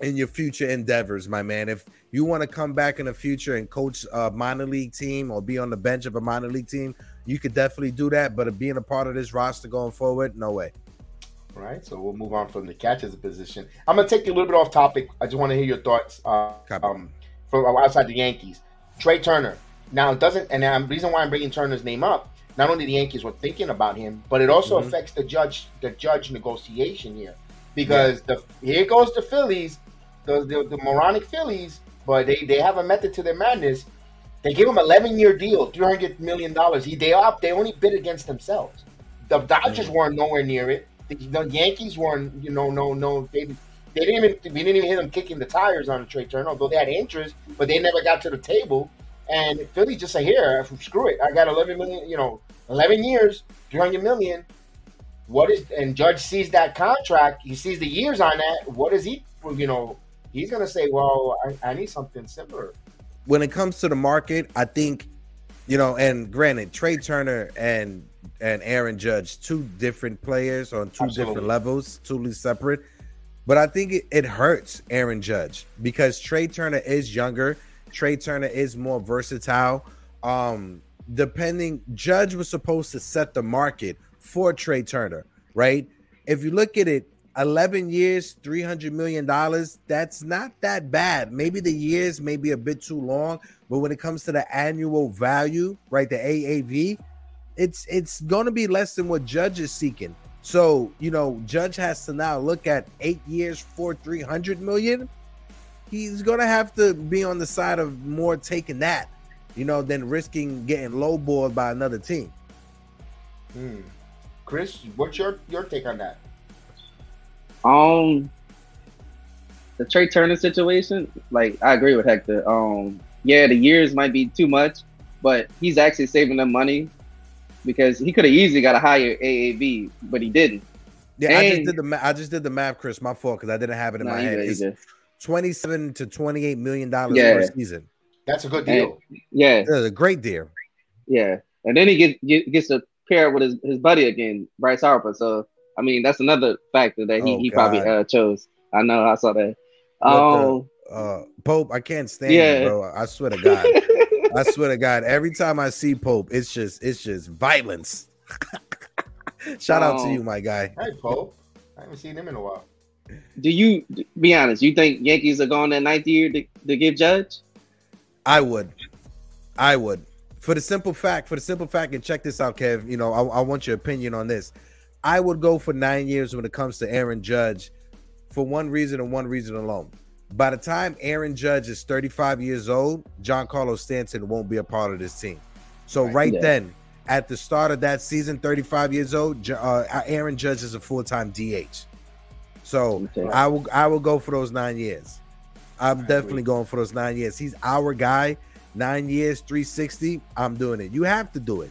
in your future endeavors, my man. If you want to come back in the future and coach a minor league team or be on the bench of a minor league team, you could definitely do that. But being a part of this roster going forward, no way. Right, so we'll move on from the catcher's position. I'm gonna take you a little bit off topic. I just want to hear your thoughts uh, um, from outside the Yankees. Trey Turner. Now it doesn't, and the reason why I'm bringing Turner's name up, not only the Yankees were thinking about him, but it also Mhm. affects the judge, the judge negotiation here, because the here goes the Phillies, the, the the moronic Phillies, but they they have a method to their madness. They gave him an 11 year deal, 300 million dollars. He they up, they only bid against themselves. The Dodgers Mhm. weren't nowhere near it. The, the Yankees weren't, you know, no, no, they they didn't even we didn't even hear them kicking the tires on Trey Turner, although they had interest, but they never got to the table. And Philly just said, "Here, screw it. I got 11 million, you know, 11 years, 300 million. What is?" And Judge sees that contract. He sees the years on that. What is he? You know, he's gonna say, "Well, I, I need something similar." When it comes to the market, I think, you know, and granted, Trey Turner and and Aaron Judge, two different players on two Absolutely. different levels, totally separate. But I think it, it hurts Aaron Judge because Trey Turner is younger. Trey Turner is more versatile. Um, depending, Judge was supposed to set the market for Trey Turner, right? If you look at it, 11 years, $300 million, that's not that bad. Maybe the years may be a bit too long, but when it comes to the annual value, right, the AAV, it's it's going to be less than what Judge is seeking. So, you know, Judge has to now look at eight years for 300 million. He's going to have to be on the side of more taking that, you know, than risking getting lowballed by another team. Hmm. Chris, what's your your take on that? Um, the Trey Turner situation, like I agree with Hector. Um, yeah, the years might be too much, but he's actually saving them money because he could have easily got a higher AAV, but he didn't. Yeah, I just did the ma- I just did the math, Chris. My fault because I didn't have it in Nah, my he head. good, he It's twenty-seven to twenty-eight million dollars Yeah. per season. That's a good And- deal. Yeah, That's a great deal. yeah, and then he gets gets to pair with his, his buddy again, Bryce Harper. So I mean, that's another factor that he, Oh, he probably uh, chose. I know, I saw that. What the- Um, Uh, Pope, I can't stand Yeah. you, bro. I swear to God. I swear to God. Every time I see Pope, it's just it's just violence. Shout out to Oh. you, my guy. Hey, Pope. I haven't seen him in a while. do you be honest? You think Yankees are going that ninth year to, to give Judge? I would. I would. For the simple fact, for the simple fact, and check this out, Kev. You know, I, I want your opinion on this. I would go for nine years when it comes to Aaron Judge for one reason and one reason alone. By the time Aaron Judge is 35 years old, Giancarlo Stanton won't be a part of this team. So Right. right Yeah. then, at the start of that season, 35 years old, uh, Aaron Judge is a full-time DH. So Okay. I will I will go for those nine years. I'm I definitely agree. going for those nine years. He's our guy. Nine years, 360. I'm doing it. You have to do it.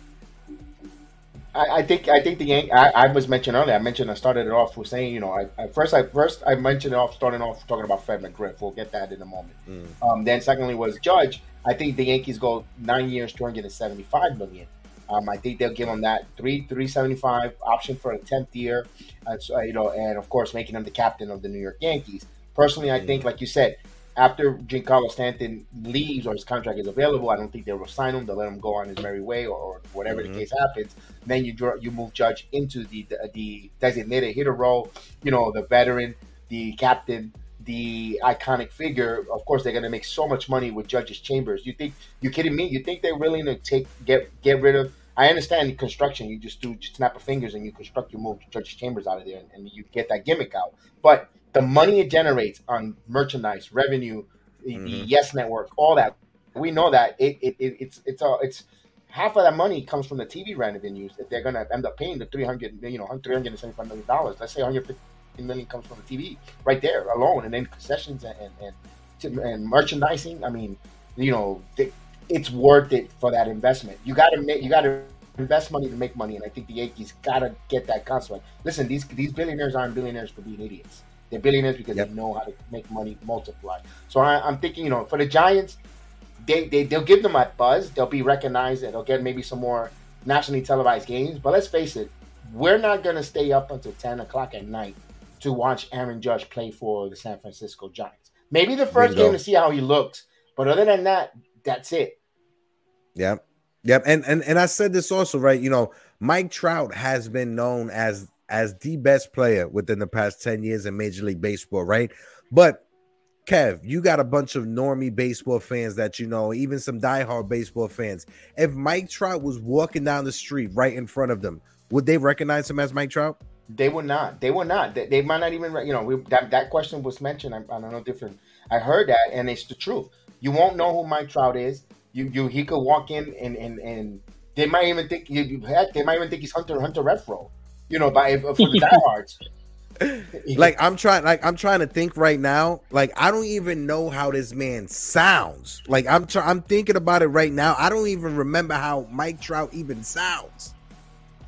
I, I think I think the Yan- I, I was mentioned earlier. I mentioned I started it off with saying you know I, I first I first I mentioned it off starting off talking about Fred McGriff. We'll get that in a moment. Mm. Um, then secondly was Judge. I think the Yankees go nine years, two hundred and seventy five million. Um, I think they'll give him that three three seventy five option for a tenth year. Uh, so, you know, and of course making him the captain of the New York Yankees. Personally, I think like you said. After Giancarlo Stanton leaves or his contract is available, I don't think they'll sign him. They'll let him go on his merry way or, or whatever Mhm. the case happens. Then you draw, you move Judge into the, the the designated hitter role. You know, the veteran, the captain, the iconic figure. Of course, they're going to make so much money with Judge's chambers. You think you kidding me? You think they're willing to take get get rid of? I understand construction. You just do just snap of fingers and you construct. You move Judge's chambers out of there and, and you get that gimmick out. But the money it generates on merchandise, revenue, the, the. Mm-hmm. Yes Network, all that. We know that it, it, it it's it's all it's half of that money comes from the TV revenues that they're gonna end up paying the three hundred you know three hundred and seventy five million dollars. Let's say one hundred fifty million comes from the TV right there alone, and then concessions and and and, and merchandising. I mean, you know, th- it's worth it for that investment. You got to make you got to invest money to make money, and I think the Yankees got to get that concept. Listen, these these billionaires aren't billionaires for being idiots. They're billionaires because Yep. they know how to make money multiply. So I, I'm thinking, you know, for the Giants, they, they they'll give them a buzz. They'll be recognized, and they'll get maybe some more nationally televised games. But let's face it, we're not gonna stay up until ten o'clock at night to watch Aaron Judge play for the San Francisco Giants. Maybe the first game to see how he looks, but other than that, that's it. Yep. Yep. And and and I said this also, right? You know, Mike Trout has been known as as the best player within the past 10 years in Major League Baseball, right? But Kev, you got a bunch of normie baseball fans that you know, even some diehard baseball fans. If Mike Trout was walking down the street right in front of them, would they recognize him as Mike Trout? They would not. They would not. They, they might not even. You know, we, that that question was mentioned. I, I don't know different. I heard that, and it's the truth. You won't know who Mike Trout is. You you he could walk in and and and they might even think you, heck they might even think he's Hunter Hunter Renfroe. You know, by for the diehards. like I'm trying like I'm trying to think right now like I don't even know how this man sounds like I'm try- I'm thinking about it right now I don't even remember how Mike Trout even sounds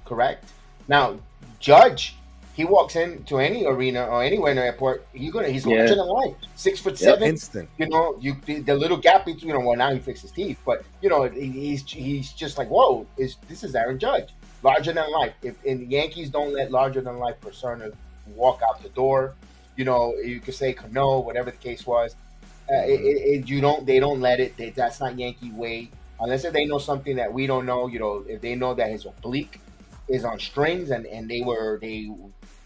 correct. Now, Judge, he walks into any arena or anywhere in the airport. You're gonna he's Yeah. larger than life, six foot Yep. seven. instant you know, you the, the little gap between, you know, well now he fixed his teeth, but you know, he, he's he's just like, whoa, is this is Aaron Judge, larger than life. If and the Yankees don't let larger than life persona walk out the door, you know, you could say Cano, whatever the case was. Uh, it, it, it- you don't, they don't let it. They, that's not Yankee way. Unless if they know something that we don't know, you know, if they know that his oblique is on strings and and they were they,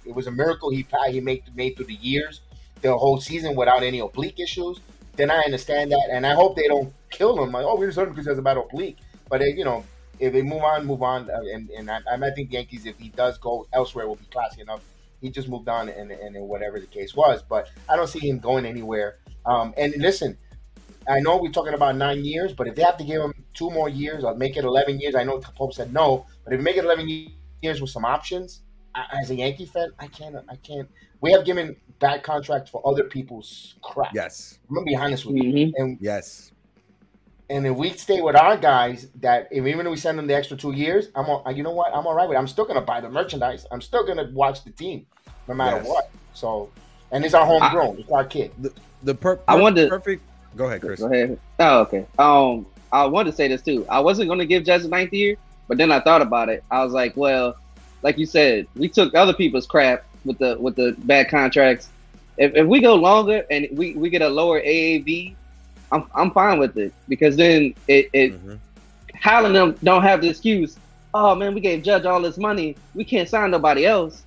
it was a miracle he he made made through the years the whole season without any oblique issues, then I understand that, and I hope they don't kill him. Like, oh, we just hurt him because he has a bad oblique. But they, you know, if they move on, move on, uh, and and I, I think Yankees, if he does go elsewhere, will be classy enough. He just moved on, and and whatever the case was, but I don't see him going anywhere. Um, and listen, I know we're talking about nine years, but if they have to give him two more years or make it eleven years, I know Pope said no, but if you make it eleven years with some options, I, as a Yankee fan, I can't, I can't. We have given bad contracts for other people's crap. yes I'm gonna be honest with you. Mhm. And yes And if we stay with our guys, that if even if we send them the extra two years, I'm all, you know what I'm all right with. it. I'm still gonna buy the merchandise. I'm still gonna watch the team, no matter Yes. what. So, and it's our homegrown. it's our kid. The per- I wanted- perfect. Go ahead, Chris. Go ahead. Oh, okay. Um, I wanted to say this too. I wasn't going to give Judge a ninth year, but then I thought about it. I was like, well, like you said, we took other people's crap with the with the bad contracts. If, if we go longer and we, we get a lower AAV, I'm I'm fine with it because then it, it Mhm. Hal and them don't have the excuse. Oh man, we gave Judge all this money. We can't sign nobody else.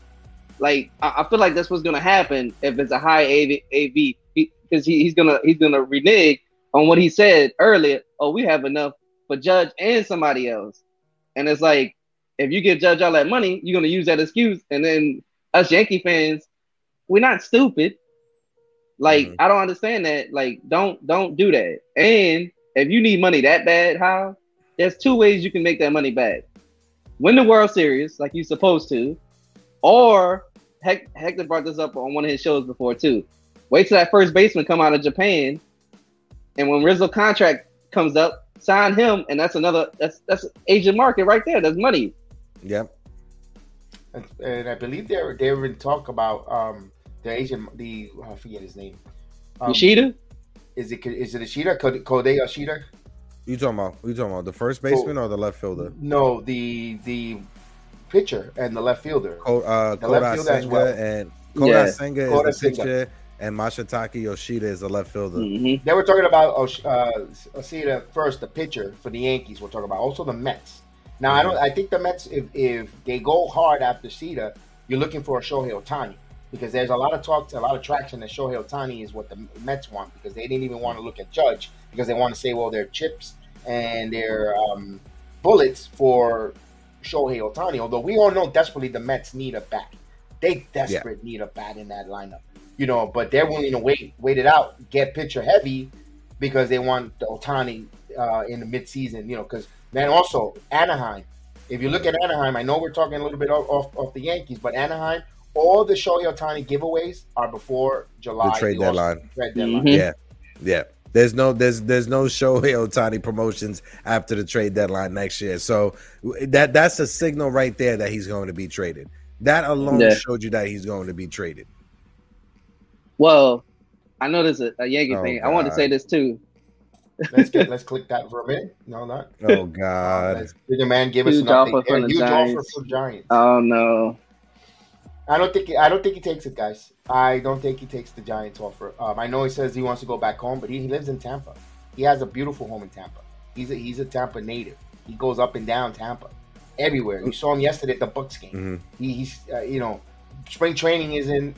Like I, I feel like that's what's gonna happen if it's a high AV, because he, he's gonna he's gonna renege on what he said earlier. Oh, we have enough for Judge and somebody else. And it's like if you give Judge all that money, you're gonna use that excuse. And then us Yankee fans, we're not stupid. Like Mhm. I don't understand that. Like don't don't do that. And if you need money that bad, how? There's two ways you can make that money back. Win the World Series like you're supposed to, or Hec- Hector brought this up on one of his shows before too. Wait till that first baseman come out of Japan, and when Rizzo contract comes up, sign him, and that's another that's that's Asian market right there. That's money. Yep. And, and I believe they were they were in talk about um the Asian the I forget his name. Um, Yoshida, Is it is it Ishida? Kode Kode Yoshida? You talking about? You talking about the first baseman or the left fielder? No, the the pitcher and the left fielder. Ko, uh, The left Koda fielder as Senga well. and Koda Yeah. Senga Koda is the Senga. pitcher, and Masataka Yoshida is the left fielder. Mhm. They were talking about Osh- uh, Osita first, the pitcher for the Yankees. We're talking about also the Mets. Now I don't. I think the Mets, if, if they go hard after Sita, you're looking for a Shohei Otani because there's a lot of talk, a lot of traction that Shohei Otani is what the Mets want because they didn't even want to look at Judge because they want to say, well, their chips and their um, bullets for Shohei Otani. Although we all know desperately the Mets need a bat. They desperate need a bat in that lineup. You know, but they're willing to wait, wait it out, get pitcher heavy because they want the Otani uh, in the midseason. You know, because then also Anaheim. If you look at Anaheim, I know we're talking a little bit off, off the Yankees, but Anaheim, all the Shohei Otani giveaways are before July. The trade All- deadline. Trade deadline. Mhm. Yeah, yeah. There's no there's there's no Shohei Otani promotions after the trade deadline next year. So that that's a signal right there that he's going to be traded. That alone Yeah. showed you that he's going to be traded. Well, I know there's a, a Yankee Oh, thing. I want to say this too. let's get let's click that for a minute. No, not. Oh God. Let's, did the man give us Huge an update offer from the Huge offer from the Giants. Oh no. I don't think I don't think he takes it, guys. I don't think he takes the Giants offer. Um, I know he says he wants to go back home, but he, he lives in Tampa. He has a beautiful home in Tampa. He's a, he's a Tampa native. He goes up and down Tampa, everywhere. You saw him yesterday at the Bucks game. Mhm. He, he's uh, you know, spring training is in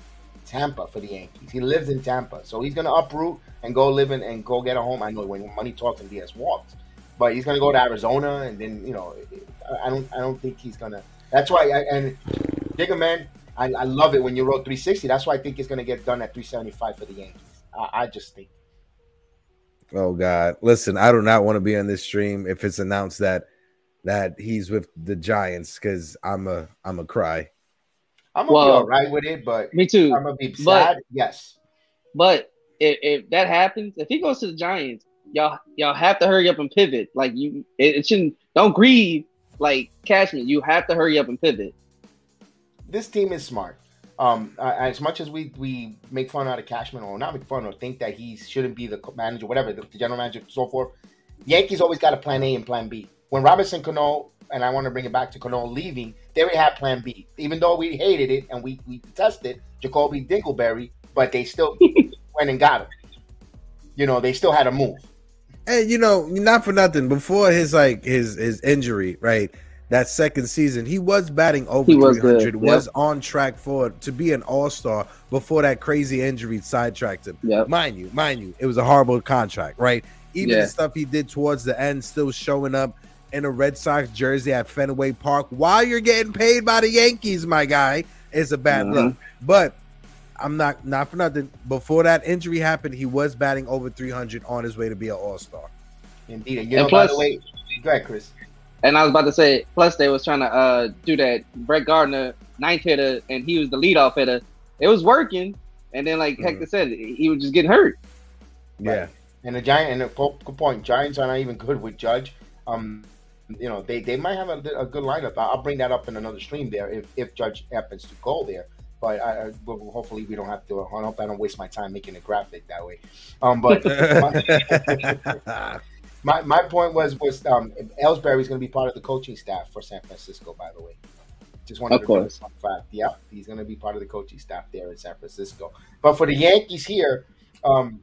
Tampa for the Yankees. He lives in Tampa, so he's gonna uproot and go live in and go get a home. I know when money talks and he has walked, but he's gonna go to Arizona and then you know, I- don't I don't think he's gonna. That's why I, and Digga man, I, I love it when you wrote 360. That's why I think it's gonna get done at 375 for the Yankees. I, I just think. Oh God. Listen, I do not want to be on this stream if it's announced that that he's with the Giants because I'm a I'm a cry. I'm gonna Well- be all right with it, but Me too. I'm gonna be sad. But- yes. But if, if that happens, if he goes to the Giants, y'all y'all have to hurry up and pivot. Like you, it, it shouldn't. Don't grieve like Cashman. You have to hurry up and pivot. This team is smart. Um, uh, as much as we we make fun out of Cashman or not make fun or think that he shouldn't be the manager, whatever, the, the general manager, so forth. Yankees always got a plan A and plan B. When Robinson Cano and I want to bring it back to Cano leaving, they already had plan B. Even though we hated it and we we detested Jacoby Dingleberry, but they still went and got him. You know, they still had a move. And you know, not for nothing. Before his like his his injury, right? That second season, he was batting over He was 300. good, Was on track for to be an all star before that crazy injury sidetracked him. Yep. Mind you, mind you, it was a horrible contract, right? Even Yeah. the stuff he did towards the end, still showing up in a Red Sox jersey at Fenway Park while you're getting paid by the Yankees, my guy, is a bad Mhm. look. But I'm not not for nothing. Before that injury happened, he was batting over 300 on his way to be an all star. Indeed. And you And know, by plus- the way, go ahead, Chris. And I was about to say, plus they was trying to uh, do that Brett Gardner ninth hitter, and he was the leadoff hitter. It was working, and then like Mhm. Hector said, he was just getting hurt. Yeah. And the Giant and the good point. Giants are not even good with Judge. Um, you know they, they might have a, a good lineup. I'll bring that up in another stream there if, if Judge happens to go there. But I, I well, hopefully we don't have to. I hope I don't waste my time making a graphic that way. Um, but my, my, point was was um, Ellsbury is going to be part of the coaching staff for San Francisco. By the way, just wanted Of to course. fact. Yep, he's going to be part of the coaching staff there in San Francisco. But for the Yankees here, um,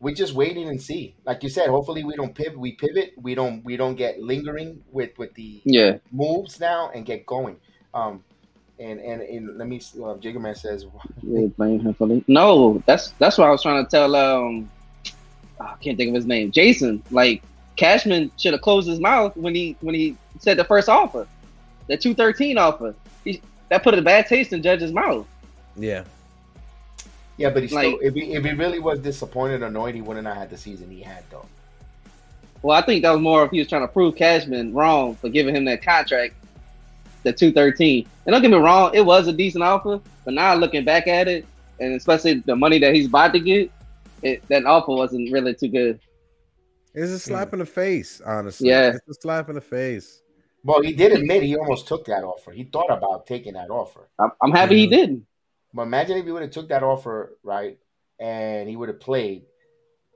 we're just waiting and see. Like you said, hopefully we don't pivot. We pivot. We don't. We don't get lingering with with the Yeah. moves now and get going. Um, and and, and let me. Uh, Jiggerman says, Yeah, blame him for the- No, that's that's what I was trying to tell. Um, Ah, I can't think of his name. Jason. Like Cashman should have closed his mouth when he when he said the first offer, the two thirteen offer. He, that put a bad taste in Judge's mouth. yeah. "Yeah, but he still. Like- if he if he really was disappointed or annoyed, he wouldn't have had the season he had though. Well, I think that was more if he was trying to prove Cashman wrong for giving him that contract, the two thirteen. And don't get me wrong, it was a decent offer, but now looking back at it, and especially the money that he's about to get, it, that offer wasn't really too good. It's a slap in the face, honestly. Yeah. It's a slap in the face. Well, he did admit he almost took that offer. He thought about taking that offer. I'm, I'm happy he Mhm. didn't. But imagine if he would have took that offer, right, and he would have played,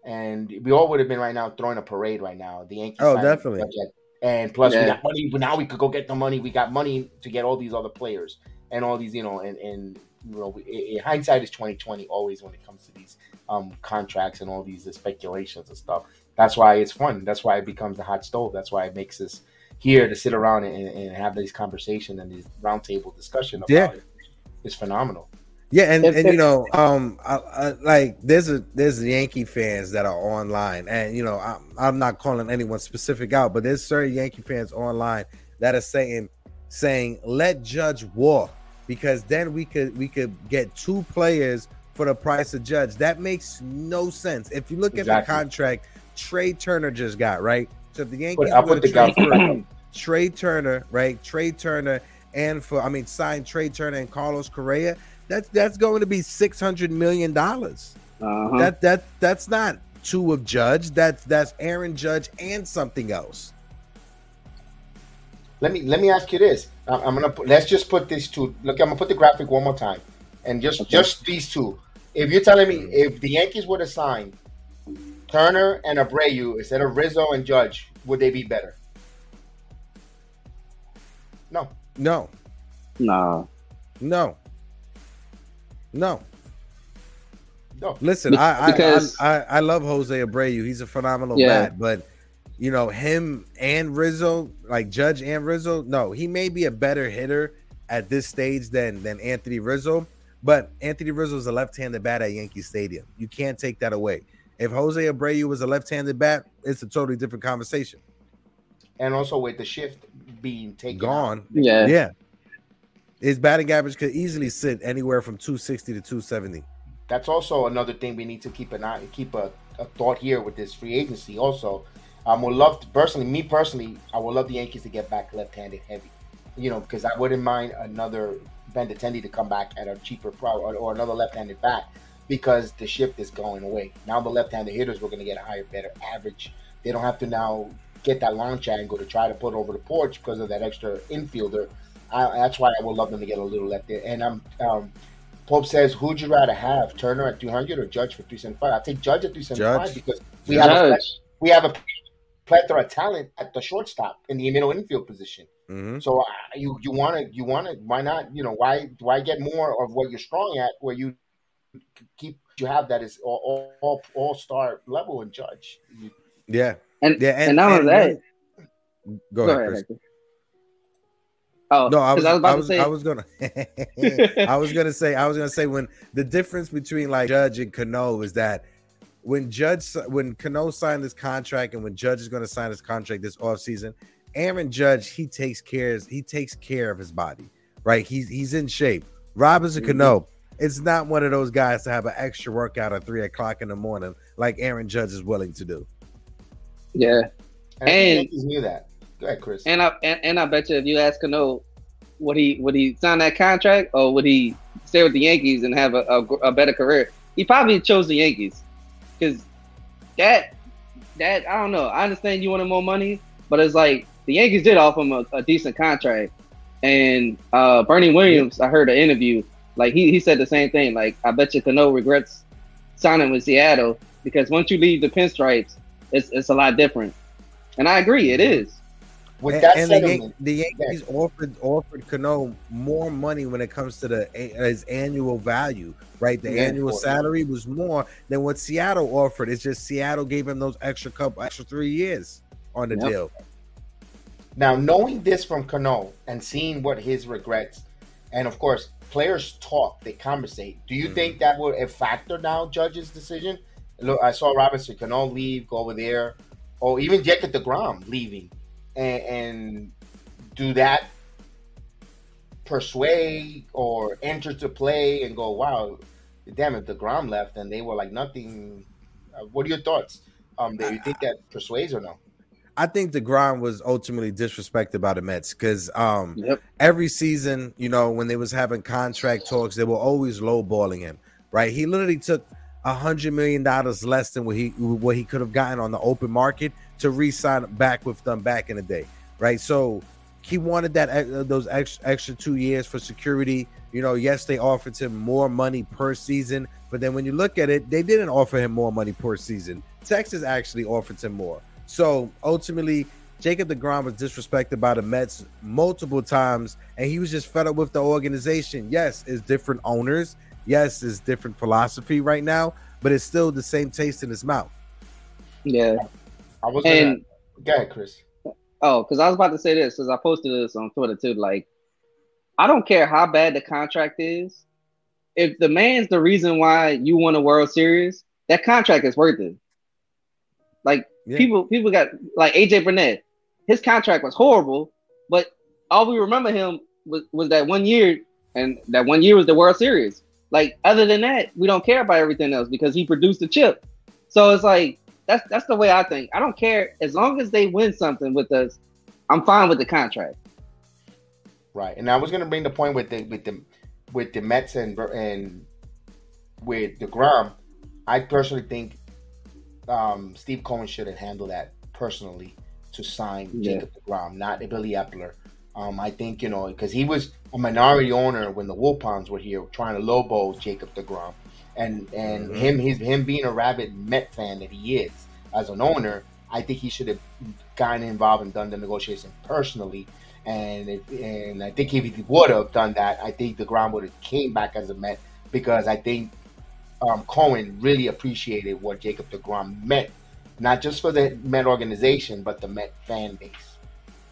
and we all would have been right now throwing a parade right now. The Yankees. Oh, definitely. Judge. And plus, we got money. but Now we could go get the money. We got money to get all these other players and all these, you know, and and you know, we, i- hindsight is twenty twenty always when it comes to these um contracts and all these speculations and stuff. That's why it's fun. That's why it becomes the hot stove. That's why it makes us here to sit around and, and have these conversations and these roundtable discussion about Yeah. it. It's phenomenal. Yeah, and, and you know, um, I, I, like there's a there's Yankee fans that are online, and you know, I'm, I'm not calling anyone specific out, but there's certain Yankee fans online that are saying saying let Judge walk because then we could we could get two players for the price of Judge. That makes no sense. If you look at Exactly. the contract Trey Turner just got right, so if the Yankees But I'll were put to the guy for Trey Turner, right? Trey Turner and for I mean sign Trey Turner and Carlos Correa. That's that's going to be six hundred million dollars. Uh-huh. That that that's not two of Judge. That's that's Aaron Judge and something else. Let me let me ask you this. I'm, I'm gonna put, let's just put these two. Look, I'm gonna put the graphic one more time, and just Okay. just these two. If you're telling me mm. if the Yankees would have signed Turner and Abreu instead of Rizzo and Judge, would they be better? No. No, nah. no, no. No. Listen, I I, Because- I I I love Jose Abreu. He's a phenomenal Yeah. bat, but you know him and Rizzo, like Judge and Rizzo. No, he may be a better hitter at this stage than than Anthony Rizzo, but Anthony Rizzo is a left-handed bat at Yankee Stadium. You can't take that away. If Jose Abreu was a left-handed bat, it's a totally different conversation. And also with the shift being taken out. Gone. Yeah. Yeah. His batting average could easily sit anywhere from 260 to 270. That's also another thing we need to keep an eye, keep a, a thought here with this free agency. Also, um, would love to, personally, me personally, I would love the Yankees to get back left-handed heavy. You know, because I wouldn't mind another Benintendi to come back at a cheaper price or, or another left-handed bat because the shift is going away. Now the left-handed hitters we're going to get a higher, better average. They don't have to now get that launch angle to try to put over the porch because of that extra infielder. I, that's why I would love them to get a little left there. And I'm um, Pope says, who'd you rather have, Turner at 200 or Judge for 375? I take Judge at 375 Judge. because we have a we have a plethora of talent at the shortstop in the middle infield position. Mhm. So uh, you you want to you want to why not you know why why get more of what you're strong at where you keep you have that is all all, all, all star level and Judge. Yeah. And, Yeah. and, not only that, Go, go ahead, ahead. Oh, No, I was, 'cause I about was, to say, I was gonna, I was gonna say, I was gonna say when the difference between like Judge and Cano is that when Judge, when Cano signed this contract and when Judge is gonna sign his contract this offseason, Aaron Judge he takes care, he takes care of his body, right? He's he's in shape. Robinson Mm-hmm. Cano, it's not one of those guys to have an extra workout at three o'clock in the morning like Aaron Judge is willing to do. yeah. And, And- Yankees knew that. Go ahead, Chris. And I and, and I bet you if you ask Cano, would he would he sign that contract or would he stay with the Yankees and have a, a, a better career? He probably chose the Yankees because that that I don't know. I understand you wanted more money, but it's like the Yankees did offer him a, a decent contract. And uh, Bernie Williams, I heard an interview, like he, he said the same thing. Like I bet you Cano regrets signing with Seattle because once you leave the pinstripes, it's it's a lot different. And I agree, it is. With And, that and the, sentiment, the Yankees offered offered Cano more money when it comes to the his annual value, right? The Yeah, annual salary was more than what Seattle offered. It's just Seattle gave him those extra couple, extra three years on the Yep. deal. Now, knowing this from Cano and seeing what his regrets, and of course, players talk, they conversate. Do you Mhm. think that would a factor now, Judge's decision? Look, I saw Robinson Cano leave, go over there, or even Jacob deGrom leaving, and, and do that persuade or enter to play and go, wow, damn, if deGrom left and they were like nothing. Uh, what are your thoughts? Um, do you think that persuades or no? I think deGrom was ultimately disrespected by the Mets because um, Yep. every season, you know, when they was having contract talks, they were always lowballing him. Right? He literally took a hundred million dollars less than what he what he could have gotten on the open market to re-sign back with them back in the day. Right? So he wanted that those extra extra two years for security. You know, yes, they offered him more money per season, but then when you look at it, they didn't offer him more money per season. Texas actually offered him more. So ultimately, Jacob deGrom was disrespected by the Mets multiple times, and he was just fed up with the organization. Yes, it's different owners. Yes, it's different philosophy right now, but it's still the same taste in his mouth. Yeah. I was gonna, And go ahead, Chris. Oh, because I was about to say this because I posted this on Twitter too. Like, I don't care how bad the contract is. If the man's the reason why you won a World Series, that contract is worth it. Like Yeah. people, people got like AJ Burnett. His contract was horrible, but all we remember him was, was that one year, and that one year was the World Series. Like other than that, we don't care about everything else because he produced the chip. So it's like that's that's the way I think. I don't care as long as they win something with us. I'm fine with the contract. Right, and I was gonna bring the point with the with the with the Mets and and with deGrom. I personally think um, Steve Cohen should have handled that personally to sign Yeah. Jacob deGrom, not Billy Eppler. Um, I think you know because he was a minority owner when the Wilpons were here trying to lowball Jacob deGrom, and and Mhm. him he's him being a rabid Met fan that he is as an owner. I think he should have gotten involved and done the negotiation personally. And if, and I think if he would have done that, I think deGrom would have came back as a Met because I think um, Cohen really appreciated what Jacob deGrom meant, not just for the Met organization, but the Met fan base.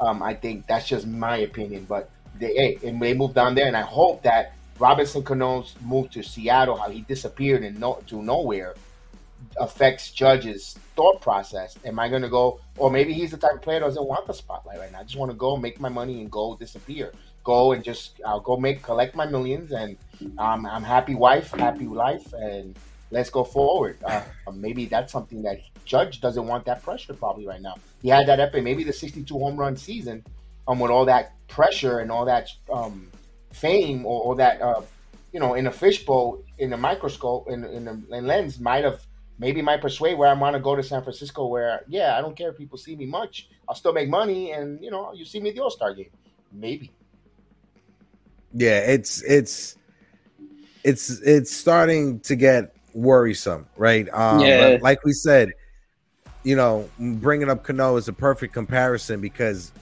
Um, I think that's just my opinion, but they, hey, and they moved down there, and I hope that Robinson Cano's move to Seattle, how he disappeared and no, to nowhere, affects Judge's thought process. Am I going to go, or maybe he's the type of player that doesn't want the spotlight right now. I just want to go make my money and go disappear. Go and just I'll go make collect my millions and um, I'm happy wife, happy life, and let's go forward. Uh, maybe that's something that Judge doesn't want that pressure probably right now. He had that epic, maybe the 62 home run season, um, with all that pressure and all that um, fame or, that uh, you know in a fishbowl in a microscope in in a lens might have maybe might persuade where I want to go to San Francisco where yeah I don't care if people see me much I'll still make money and you know you see me at the All Star game maybe Yeah, it's it's it's it's starting to get worrisome, right? Um, Yeah. like we said, you know, bringing up Cano is a perfect comparison because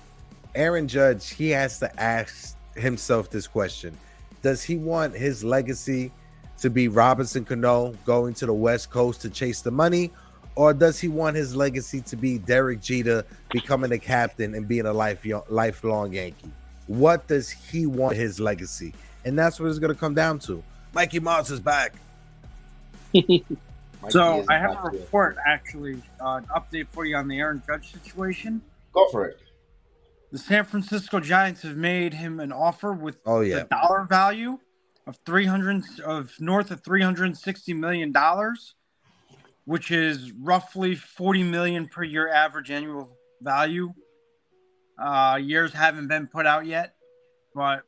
Aaron Judge he has to ask himself this question: Does he want his legacy to be Robinson Cano going to the West Coast to chase the money? Or does he want his legacy to be Derek Jeter becoming a captain and being a life, lifelong Yankee? What does he want his legacy? And that's what it's going to come down to. Mikey Moss is back. So I have a about to- report, actually, uh, an update for you on the Aaron Judge situation. go for it The San Francisco Giants have made him an offer with Oh yeah, the dollar value of 300 of north of 360 million dollars, which is roughly 40 million per year average annual value. Uh, years haven't been put out yet, but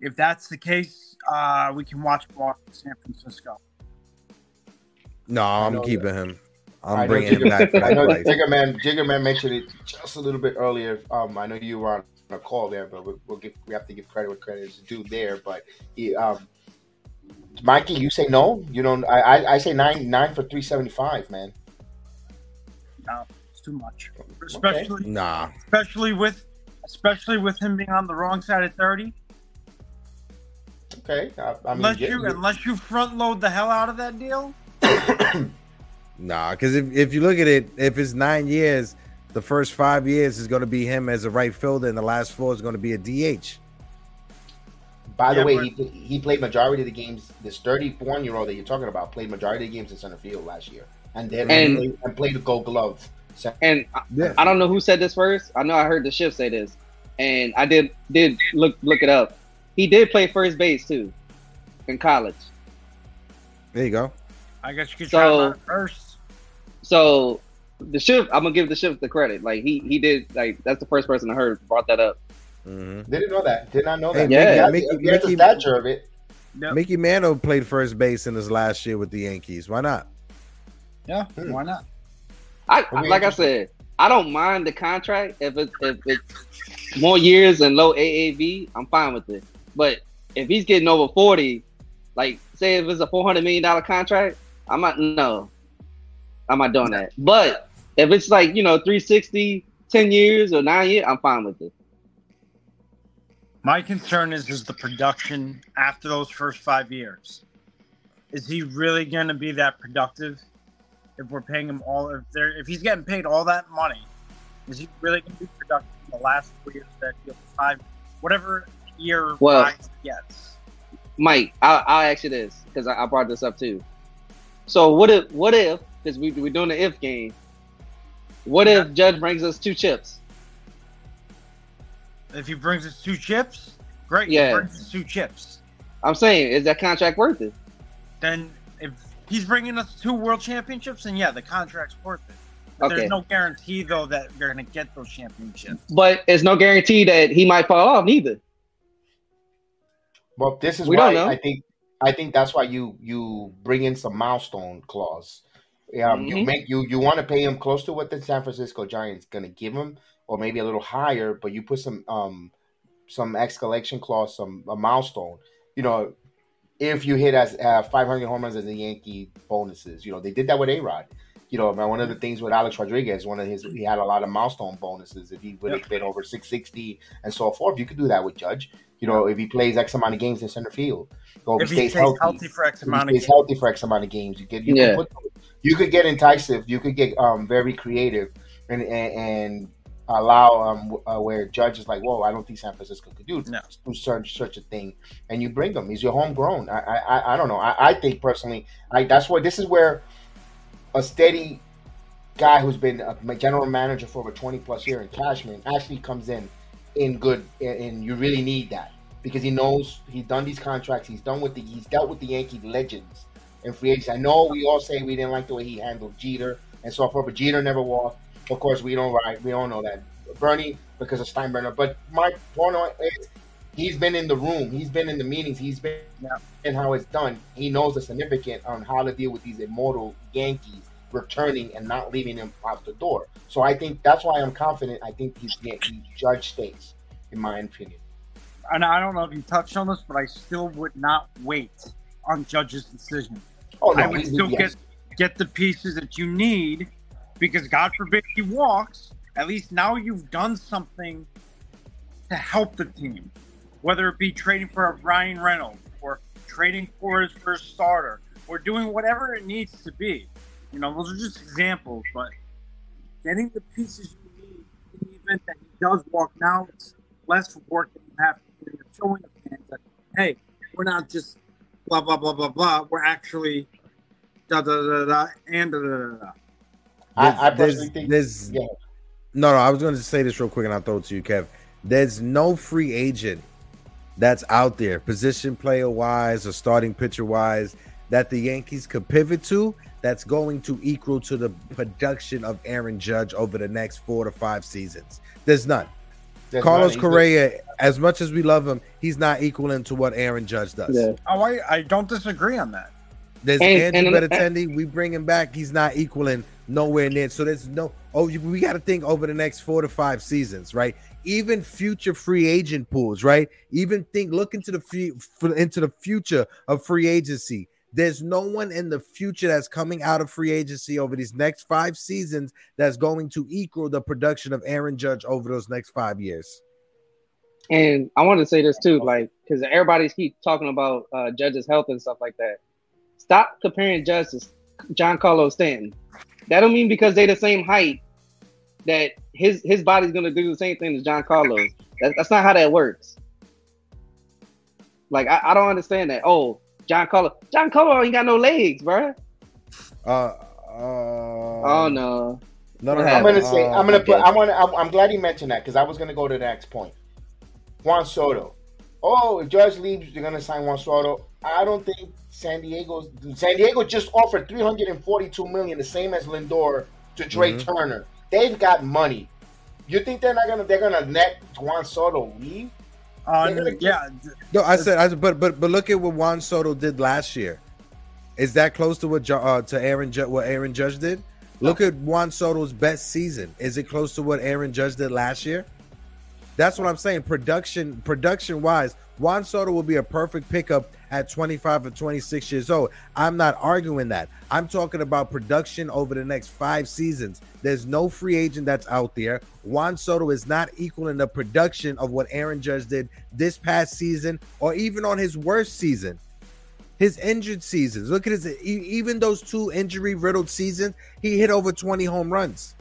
if that's the case, uh, we can watch more in San Francisco. no, I'm know keeping him. I'm I know bringing him back I know. Jigger Man, Jigger Man mentioned it just a little bit earlier. Um, I know you were on a call there, but we'll, we'll give we have to give credit where credit is due there. But he, um, Mikey, you say no. You don't. I, I, I say nine nine for three seventy five, man. No, it's too much. Especially, Nah, especially with, especially with him being on the wrong side of thirty. Okay, I, I mean, unless yeah, you, you- unless you front load the hell out of that deal. nah. Because if, if you look at it, if it's nine years, the first five years is going to be him as a right fielder, and the last four is going to be a DH. By the Yeah, way, but- he he played majority of the games. This thirty one year old that you're talking about played majority of the games in center field last year, and then And- played, and played a Gold Glove. Center- And I, Yeah. I don't know who said this first. I know I heard the shift say this, and I did did look look it up. He did play first base too in college. There you go. I guess you could So- try first. So the shift, I'm gonna give the shift the credit. Like he he did like that's the first person I heard brought that up. hmm Didn't know that. Did not know Hey, that. Yeah. Mickey, Mickey- Mickey, Mickey- stature of it. Yep. Mickey Mantle played first base in his last year with the Yankees. Why not? Yeah, Hmm. why not? I like I said, I don't mind the contract if it's if it's more years and low AAV. I'm fine with it. But if he's getting over forty, like say if it's a four hundred million dollar contract, I'm not no, I'm not doing that. But if it's like you know 360, 10 years or nine years, I'm fine with it. My concern is is the production after those first five years. Is he really going to be that productive? If we're paying him all, if they're if he's getting paid all that money, is he really going to be productive in the last four years that deal? Five, whatever year Well- five gets. Mike, I'll, I'll ask you this because I, I brought this up too. So what if what if because we we're doing the if game? What if Judge brings us two chips? If he brings us two chips, great. Yeah. He brings us two chips. I'm saying, is that contract worth it? Then he's bringing us two world championships, and yeah, the contract's worth it. But Okay. There's no guarantee though that they're going to get those championships. But it's no guarantee that he might fall off neither. Well, this is We why don't know. I think I think that's why you you bring in some milestone clause. Um, You Mhm. make you you want to pay him close to what the San Francisco Giants going to give him, or maybe a little higher, but you put some um some escalation clause, some a milestone. You know, if you hit as uh, 500 home runs as the Yankee bonuses, you know they did that with A Rod. You know, man, one of the things with Alex Rodriguez, one of his, he had a lot of milestone bonuses. If he would have been over 660 and so forth, you could do that with Judge. You know, if he plays X amount of games in center field, or If he stays healthy, for X amount he of stays games. healthy for X amount of games, you get you Yeah. can put you could get enticing, you could get um very creative and and, and allow um uh, where Judge is like, whoa, I don't think San Francisco could do No. do such such a thing, and you bring him. He's your homegrown. I I I- don't know. I, I think personally, I that's where this is where a steady guy who's been a general manager for over 20 plus year in Cashman actually comes in in good and- and you really need that because he knows he's done these contracts he's done with the he's dealt with the Yankee legends and free agents I know we all say we didn't like the way he handled Jeter and so forth but Jeter never walked of course we don't right we all know that Bernie because of Steinbrenner but my point is he's been in the room he's been in the meetings he's been in how it's done he knows the significant on how to deal with these immortal Yankees returning and not leaving them out the door. So I think that's why I'm confident. I think he's the he judge states, in my opinion. And I don't know if you touched on this, but I still would not wait on Judge's decision. Oh no, I would he- still yes. get get the pieces that you need because God forbid he walks. At least now you've done something to help the team, whether it be trading for a Bryan Reynolds or trading for his first starter or doing whatever it needs to be. You know, those are just examples, but getting the pieces you need in the event that he does walk now, it's less work that you have to do. You're showing the fans that, hey, we're not just blah, blah, blah, blah, blah. We're actually da da da da and da da da da. I, I There's- personally think there's, yeah. no, no. I was going to say this real quick, and I'll throw it to you, Kev. There's no free agent that's out there, position player wise or starting pitcher wise, that the Yankees could pivot to. That's going to equal to the production of Aaron Judge over the next four to five seasons. There's none. there's Carlos not- Correa, as much as we love him, he's not equaling to what Aaron Judge does. Yeah. Oh, I, I don't disagree on that. There's And- Andrew and- Benintendi. We bring him back. He's not equaling nowhere near. So there's no. Oh, we got to think over the next four to five seasons, right? Even future free agent pools, right? Even think look into the into the future of free agency. There's no one in the future that's coming out of free agency over these next five seasons that's going to equal the production of Aaron Judge over those next five years. And I want to say this too, like, because everybody's keep talking about uh, Judge's health and stuff like that. Stop comparing Judge to Giancarlo Stanton. That don't mean because they the same height that his his body's gonna do the same thing as Giancarlo. That, that's not how that works. Like I, I don't understand that. Oh, Giancarlo, John Carlos ain't got no legs, bro. Uh, uh oh no. no, no, What. I'm gonna uh, say I'm gonna put I want to I'm, I'm glad he mentioned that because I was gonna go to the next point. Juan Soto. Oh, if Judge leaves, you're gonna sign Juan Soto. I don't think San Diego's San Diego just offered 342 million, the same as Lindor to Trey Mhm. Turner. They've got money. You think they're not gonna they're gonna let Juan Soto leave? Uh, They're gonna- yeah, No, I said, I said, but but but look at what Juan Soto did last year. Is that close to what Ju- uh, to Aaron Ju- what Aaron Judge did? Look at Juan Soto's best season. Is it close to what Aaron Judge did last year? That's what I'm saying. Production production wise, Juan Soto will be a perfect pickup at 25 or 26 years old. I'm not arguing that. I'm talking about production over the next five seasons. There's no free agent that's out there. Juan Soto is not equaling the production of what Aaron Judge did this past season or even on his worst season. His injured seasons. Look at his e- even those two injury riddled seasons, he hit over 20 home runs.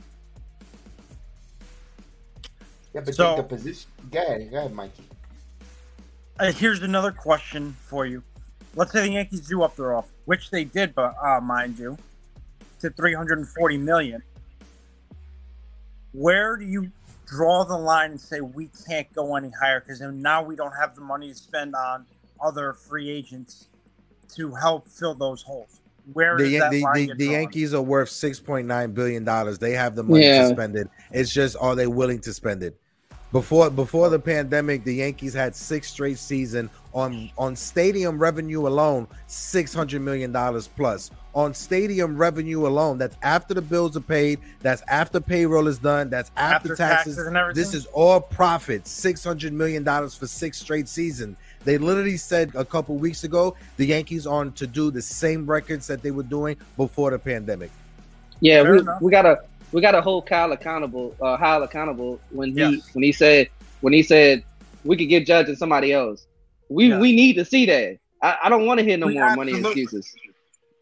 Yeah, but So- the, the position. Go ahead, go ahead, Mikey. Uh, here's another question for you. Let's say the Yankees do up their offer, which they did, but uh, mind you, to 340 million. Where do you draw the line and say we can't go any higher because now we don't have the money to spend on other free agents to help fill those holes? Where The, that the, the, the? Yankees are worth 6.9 billion dollars. They have the money Yeah. to spend it. It's just are they willing to spend it? Before before the pandemic, the Yankees had six straight season on on stadium revenue alone, 600 million dollars plus. On stadium revenue alone, that's after the bills are paid, that's after payroll is done, that's after, After taxes. taxes and everything? This is all profit. 600 million dollars for six straight season. They literally said a couple weeks ago the Yankees on to do the same records that they were doing before the pandemic. Yeah, Fair we, enough. we gotta we gotta hold Kyle accountable. Uh, Kyle accountable when he Yes. when he said when he said we could get Judge and somebody else. We Yes. we need to see that. I, I don't want to hear no We more money excuses.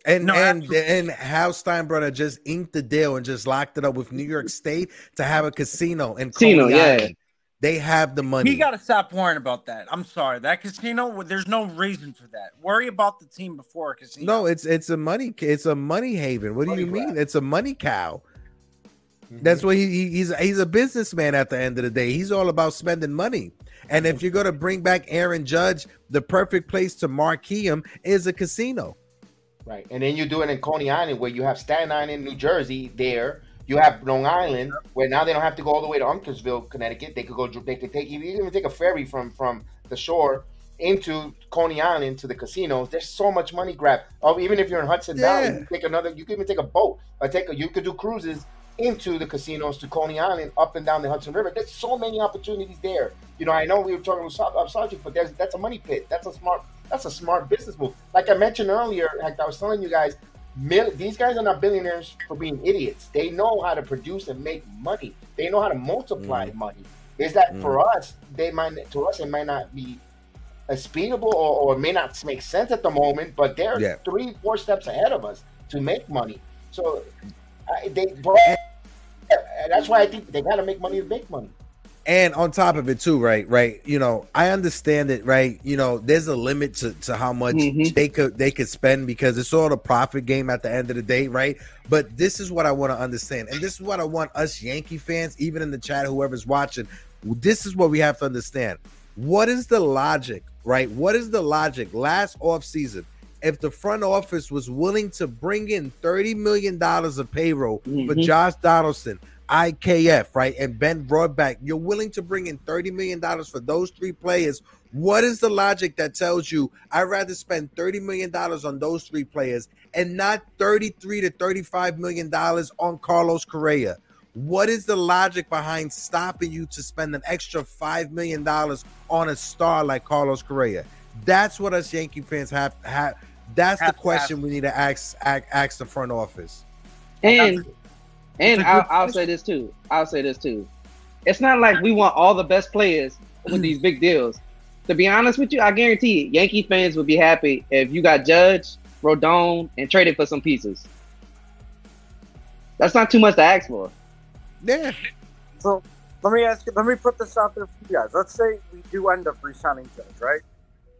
And No, and absolutely. and Hal Steinbrenner just inked the deal and just locked it up with New York State to have a casino in Casino, Coney yeah. Island. They have the money. He got to stop worrying about that. I'm sorry. That casino, there's no reason for that. Worry about the team before a casino. no, it's it's a money it's a money haven. What do Money you mean? grab. It's a money cow. Mhm. That's what he, he he's he's a businessman at the end of the day. He's all about spending money. And if you're gonna bring back Aaron Judge, the perfect place to marquee him is a casino. Right, and then you do it in Coney Island, where you have Staten Island, New Jersey. There, you have Long Island, where now they don't have to go all the way to Uncasville, Connecticut. They could go. They could take you can even take a ferry from from the shore into Coney Island to the casinos. There's so much money grab. Oh, even if you're in Hudson Valley, Yeah. you take another. You can even take a boat. Or take a. You could do cruises into the casinos to Coney Island, up and down the Hudson River. There's so many opportunities there. You know, I know we were talking with Sar- uh, Sergeant, but there's that's a money pit. That's a smart. That's a smart business move. Like I mentioned earlier, heck, I was telling you guys, mil- these guys are not billionaires for being idiots. They know how to produce and make money. They know how to multiply money. Is that for us? They might to us it might not be aspirable or, or it may not make sense at the moment, but they're Yeah. three, four steps ahead of us to make money. So I, they, bro, that's why I think they got to make money to make money. And on top of it too, right? Right. You know, I understand it, right? You know, there's a limit to, to how much Mhm. they could they could spend because it's all a profit game at the end of the day, right? But this is what I want to understand, and this is what I want us Yankee fans, even in the chat, whoever's watching, this is what we have to understand. What is the logic, right? What is the logic? Last off season, if the front office was willing to bring in thirty million dollars of payroll for Mhm. Josh Donaldson, IKF, right, and Ben Rortvedt, you're willing to bring in $30 million for those three players. What is the logic that tells you I'd rather spend $30 million on those three players and not 33 to $35 million on Carlos Correa? What is the logic behind stopping you to spend an extra $5 million on a star like Carlos Correa? That's what us Yankee fans have. have that's Have the question ask. we need to ask, ask ask the front office. And and It's a I'll, I'll say this too. I'll say this too. It's not like we want all the best players with these big deals. To be honest with you, I guarantee you, Yankee fans would be happy if you got Judge, Rodon, and traded for some pieces. That's not too much to ask for. Yeah, So let me ask you. Let me put this out there for you guys. Let's say we do end up re-signing Judge, right?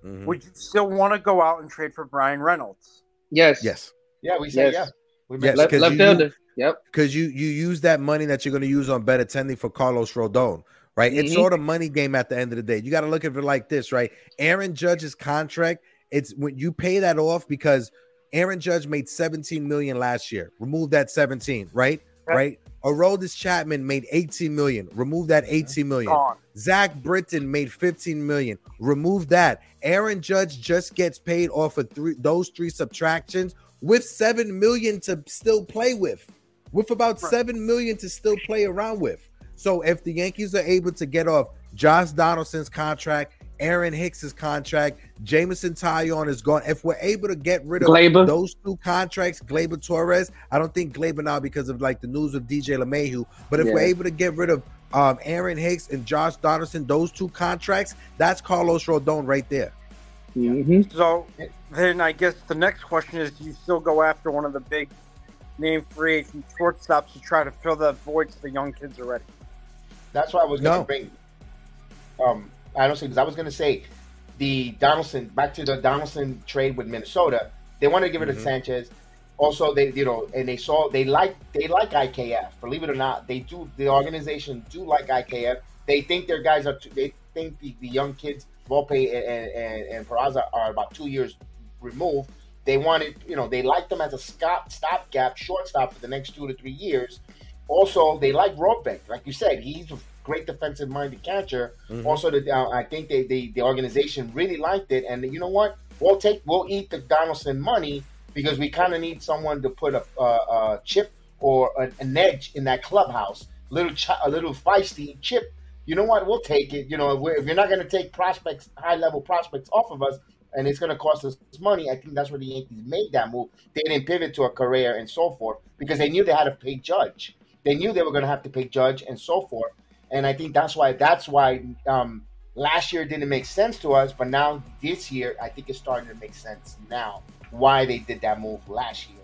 Mhm. Would you still want to go out and trade for Bryan Reynolds? Yes. yes, Yeah, we said Yes. yeah. We Yes, mentioned Left, 'cause left you- fielder. Yep. because you you use that money that you're going to use on Benintendi for Carlos Rodon, right? It's Mhm. all the money game at the end of the day. You got to look at it like this, right? Aaron Judge's contract, it's when you pay that off because Aaron Judge made 17 million last year. Remove that 17, right? Okay. Right. Aroldis Chapman made 18 million. Remove that 18 million. Zach Britton made 15 million. Remove that. Aaron Judge just gets paid off of three those three subtractions with 7 million to still play with. With about 7 million to still play around with. So if the Yankees are able to get off Josh Donaldson's contract, Aaron Hicks's contract, Jameson Taillon is gone. If we're able to get rid of Gleyber. those two contracts, Gleyber Torres, I don't think Gleyber now because of like the news of DJ LeMahieu, but if Yeah. we're able to get rid of um, Aaron Hicks and Josh Donaldson, those two contracts, that's Carlos Rodon right there. hmm So then I guess the next question is: Do you still go after one of the big name free agent shortstops to try to fill that void so the young kids are ready? That's why I was going to No. bring. Um, I don't say because I was going to say the Donaldson back to the Donaldson trade with Minnesota. They wanted to give it Mhm. to Sanchez. Also, they you know, and they saw they like they like IKF. Believe it or not, they do. The organization do like IKF. They think their guys are. Too, they think the, the young kids Volpe and and, and Peraza are about two years removed. They wanted, you know, they like them as a stop stopgap shortstop for the next two to three years. Also, they like Rortvedt, like you said, he's great defensive minded catcher. Mhm. Also, the, uh, I think they, they the organization really liked it, and you know what? We'll take we'll eat the Donaldson money because we kind of need someone to put a, a, a chip or a, an edge in that clubhouse. Little ch- a little feisty chip. You know what? We'll take it. You know, if, we're, if you're not going to take prospects, high level prospects off of us, and it's going to cost us money, I think that's where the Yankees made that move. They didn't pivot to a Correa and so forth because they knew they had to pay Judge. They knew they were going to have to pay Judge and so forth. And I think that's why that's why um, last year didn't make sense to us, but now this year I think it's starting to make sense now why they did that move last year.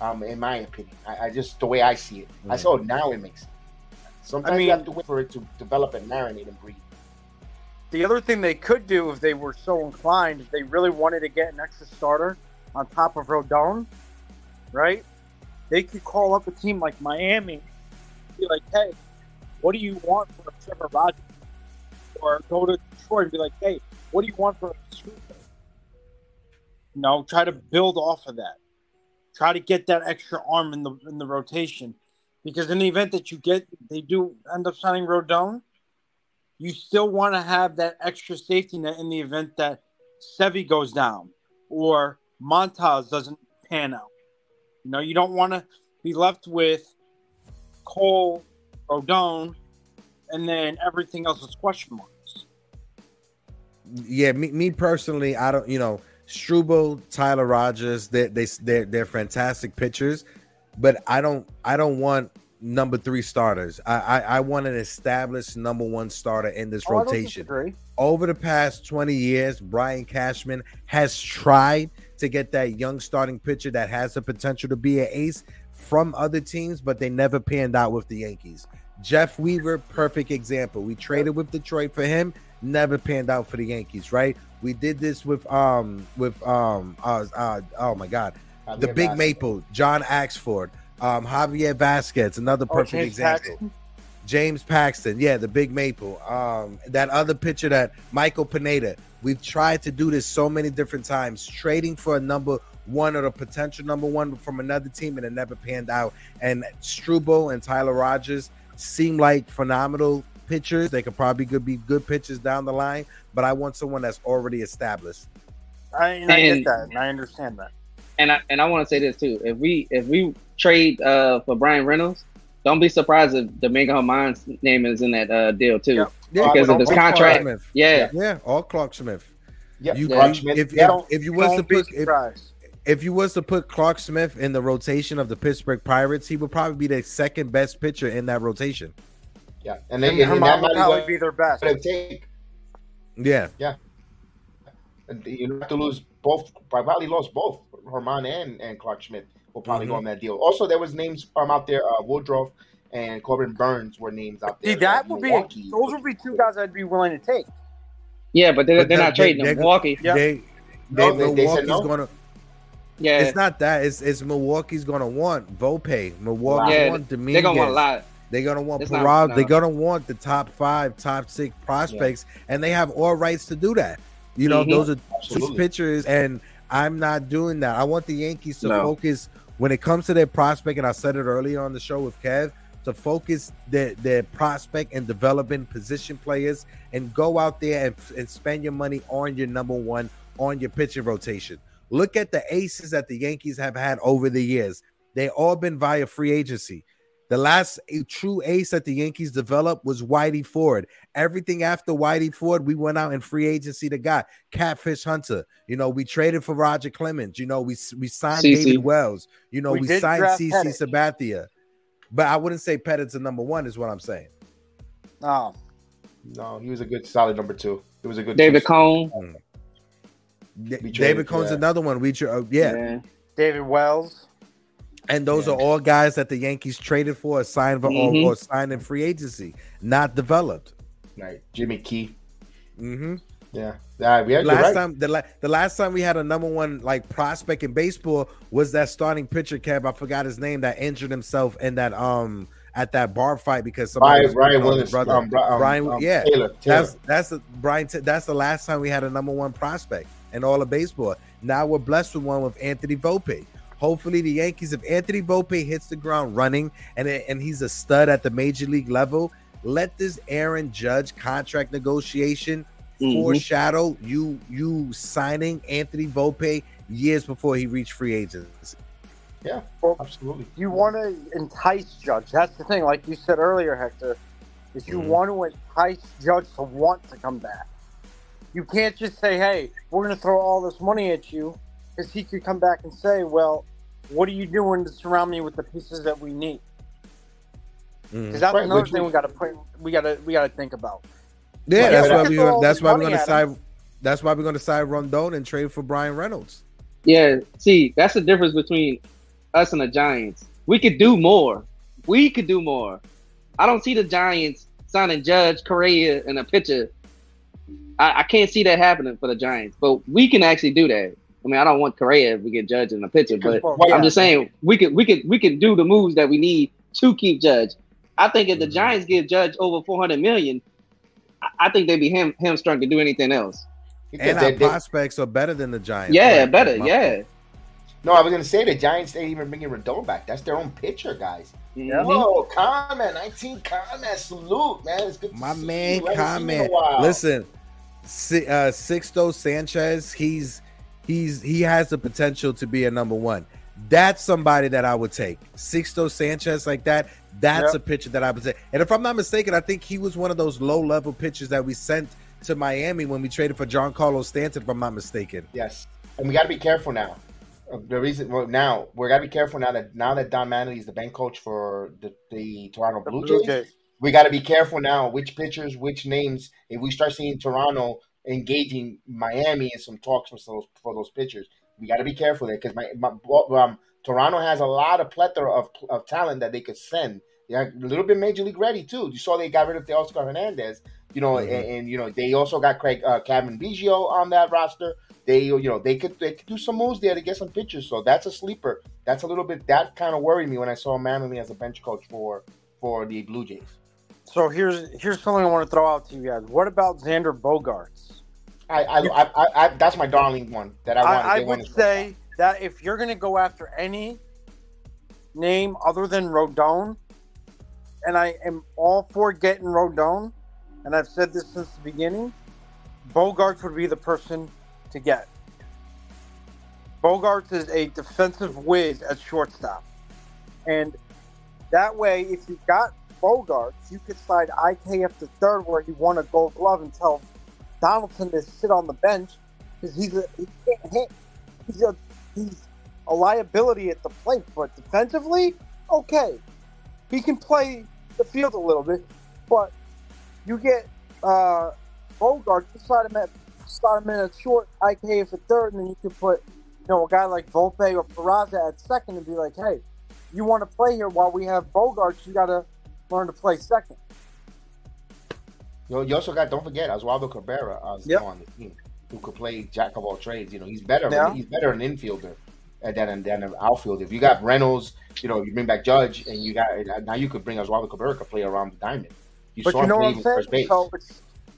Um, in my opinion, I, I just the way I see it, I Mhm. saw it now it makes sense. Sometimes I you have to wait for it to develop and marinate and breathe. The other thing they could do if they were so inclined, if they really wanted to get an extra starter on top of Rodon, right? They could call up a team like Miami, be like, "Hey, what do you want for a Trevor Rogers?" Or go to Detroit and be like, "Hey, what do you want for a Skubal?" You know, try to build off of that. Try to get that extra arm in the in the rotation, because in the event that you get, they do end up signing Rodon you still want to have that extra safety net in the event that Sevi goes down or Montas doesn't pan out. You know, you don't want to be left with Cole, Rodon, and then everything else is question marks. yeah, me, me personally, I don't, you know, Skubal, Tyler Rogers, they they they're, they're fantastic pitchers, but I don't I don't want number three starters. I I, I want an established number one starter in this Oh, rotation. Over the past 20 years, Brian Cashman has tried to get that young starting pitcher that has the potential to be an ace from other teams, but they never panned out with the Yankees. Jeff Weaver, perfect example. We traded with Detroit for him, never panned out for the Yankees, right? We did this with um with um uh, uh oh my god, the Big Baez. Maple, John Axford, um Javier Vazquez, another Oh, perfect James example. Paxton? James Paxton, yeah, the big maple. Um, that other pitcher that Michael Pineda. We've tried to do this so many different times, trading for a number one or the potential number one from another team, and it never panned out. And Skubal and Tyler Rogers seem like phenomenal pitchers. They could probably could be good pitchers down the line, but I want someone that's already established. I, and I get that, and I understand that. And I and I want to say this too. If we if we trade uh for Bryan Reynolds, don't be surprised if Domingo German's name is in that uh deal too. Yeah. Yeah, Because of all his contract. Smith. Yeah. Yeah, all Clarke Schmidt. Yep. You, Clark you- Schmidt. if, yeah. if, if you was to Don't put if, surprised. If you was to put Clarke Schmidt in the rotation of the Pittsburgh Pirates, he would probably be the second best pitcher in that rotation. yeah. And then And and, Herman that would might probably be be their best. what it take. Yeah, And You have to lose both. Probably lost both Herman and, and Clarke Schmidt will probably go Mhm. on that deal. Also, there was names um, out there. Uh, Woodruff and Corbin Burnes were names out there. See, that like would be those would be two guys I'd be willing to take. Yeah, but they're, But they're that- not trading they- them. Milwaukee. Yeah. they, No, they, they- they said Milwaukee's no? gonna. Yeah, It's not that. It's it's Milwaukee's gonna want Volpe. Milwaukee yeah, want Dominguez. they're gonna want a lot. They're gonna want It's not- Parag. no. They're gonna want the top five, top six prospects, and they have all rights to do that. You know, Mhm. those are six Absolutely. pitchers, and I'm not doing that. I want the Yankees to No. focus when it comes to their prospect, and I said it earlier on the show with Kev, to focus their, their prospect and developing position players and go out there and, and spend your money on your number one on your pitching rotation. Look at the aces that the Yankees have had over the years. They all been via free agency. The last true ace that the Yankees developed was Whitey Ford. Everything after Whitey Ford, we went out in free agency to got Catfish Hunter. You know, we traded for Roger Clemens. You know, we we signed CC. David Wells. You know, We we, signed CC Pettitte. Sabathia. But I wouldn't say Pettitte's a number one, is what I'm saying. Oh, No, he was a good solid number two. It was a good David two. Cone. Mm. Da- David for Cone's that. another one. We tra- uh, yeah. David Wells. and those Yeah. are all guys that the Yankees traded for, signed for, Mhm. or, or signed in free agency, not developed. Right. Jimmy Key. Mm-hmm. Yeah. Yeah, we had last right. time the, la- the last time we had a number one like prospect in baseball was that starting pitcher Kev. I forgot his name that injured himself in that um at that bar fight because somebody Brian, was Brian beating on Williams. brother. Um, Bri- um, Brian, um, yeah, Taylor. Taylor. that's that's the Brian. T- that's the last time we had a number one prospect in all of baseball. Now we're blessed with one with Anthony Volpe. Hopefully, the Yankees, if Anthony Volpe hits the ground running and and he's a stud at the major league level, let this Aaron Judge contract negotiation Mhm. foreshadow you you signing Anthony Volpe years before he reached free agents. Yeah. Absolutely. You want to entice Judge. That's the thing. Like you said earlier, Hector, is you Mhm. want to entice Judge to want to come back. You can't just say, "Hey, we're going to throw all this money at you," because he could come back and say, "Well, what are you doing to surround me with the pieces that we need?" Mm-hmm. Because that's Right, another thing we- we got to put. We got to we got to think about. Yeah, Right, that's but why I- we Throw all gonna, that's this why we're gonna at side. him. That's why we're gonna side Rodon and trade for Bryan Reynolds. Yeah, see, that's the difference between us and the Giants. We could do more. We could do more. I don't see the Giants signing Judge, Correa, and a pitcher. I, I can't see that happening for the Giants, but we can actually do that. I mean, I don't want Correa if we get Judge in the pitcher, but Well, Well, I'm just saying we could we could we could do the moves that we need to keep Judge. I think if the Mhm. Giants give Judge over 400 million, I, I think they'd be ham, hamstrung to do anything else. Because And they- our they- prospects are better than the Giants. Yeah, Right. better. My- Yeah. no, I was gonna say the Giants. They even bringing Rodon back. That's their own pitcher, guys. Mhm. Whoa, comment, 19 comment, salute, man. It's good. To My see man, you. I haven't seen you in a comment. Listen, Si- uh, Sixto Sanchez, he's he's he has the potential to be a number one. That's somebody that I would take. Sixto Sanchez like that. That's Yep. a pitcher that I would take. And if I'm not mistaken, I think he was one of those low level pitchers that we sent to Miami when we traded for Giancarlo Stanton. If I'm not mistaken. Yes, and we got to be careful now. Uh, The reason well, now we got to be careful now that now that Don Mattingly is the bank coach for the, the Toronto the Blue Blue Jays, Jays. We got to be careful now which pitchers, which names. If we start seeing Toronto engaging Miami in some talks for those for those pitchers, we got to be careful there because my, my um, Toronto has a lot of plethora of, of talent that they could send. Yeah, a little bit major league ready too. You saw they got rid of Teoscar Hernandez, you know, Mhm. and, and, you know they also got Craig uh, Cavan Biggio on that roster. They you know they could they could do some moves there to get some pitchers. So that's a sleeper. That's a little bit that kind of worried me when I saw Mattingly as a bench coach for for the Blue Jays. So here's here's something I want to throw out to you guys. What about Xander Bogaerts? I I, I, I, I that's my darling one that I wanted. I, I would say that if you're going to go after any name other than Rodon, and I am all for getting Rodon, and I've said this since the beginning, Bogaerts would be the person to get. Bogaerts is a defensive whiz at shortstop. And that way, if you've got Bogaerts, you could slide IKF to third where he won a gold glove and tell Donaldson to sit on the bench because he's a he can't hit. He's a he's a liability at the plate, but defensively, okay, he can play the field a little bit. But you get uh, Bogart, you slide him at start him in a short IKF for third, and then you can put you know a guy like Volpe or Peraza at second and be like, hey, you want to play here while we have Bogaerts, you got to learn to play second. You, you also got don't forget Oswaldo Cabrera uh, Yep. on the team who could play jack of all trades. You know, he's better. Yeah. He's better an infielder uh, than than an outfielder. If you got Reynolds, you know, you bring back Judge, and you got now you could bring Oswaldo Cabrera to play around the diamond. You But saw you him know play what I'm saying? first base. So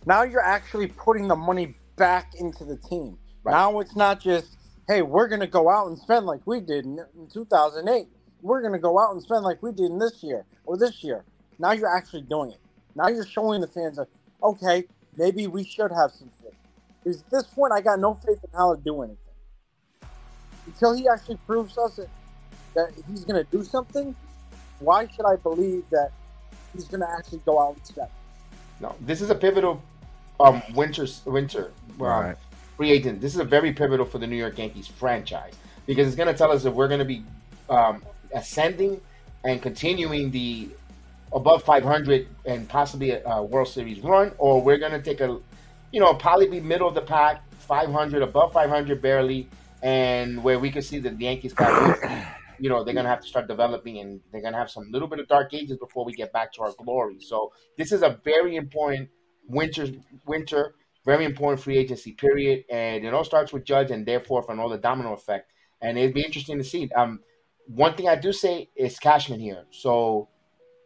now you're actually putting the money back into the team. Right. Now it's not just, hey, we're gonna go out and spend like we did in, in 2008. We're gonna go out and spend like we did in this year or this year. Now you're actually doing it. Now you're showing the fans that okay, maybe we should have some faith. Because at this point, I got no faith in how to do anything until he actually proves us that, that he's gonna do something. Why should I believe that he's gonna actually go out and spend? No, this is a pivotal um winter winter um, Right. free agent. This is a very pivotal for the New York Yankees franchise because it's going to tell us if we're going to be um, ascending and continuing the above 500 and possibly a, a World Series run, or we're going to take a, you know, probably be middle of the pack, 500 above 500 barely, and where we can see that the Yankees got. You know they're gonna have to start developing, and they're gonna have some little bit of dark ages before we get back to our glory. So this is a very important winter winter very important free agency period and it all starts with judge and therefore from all the domino effect and it'd be interesting to see um one thing i do say is cashman here so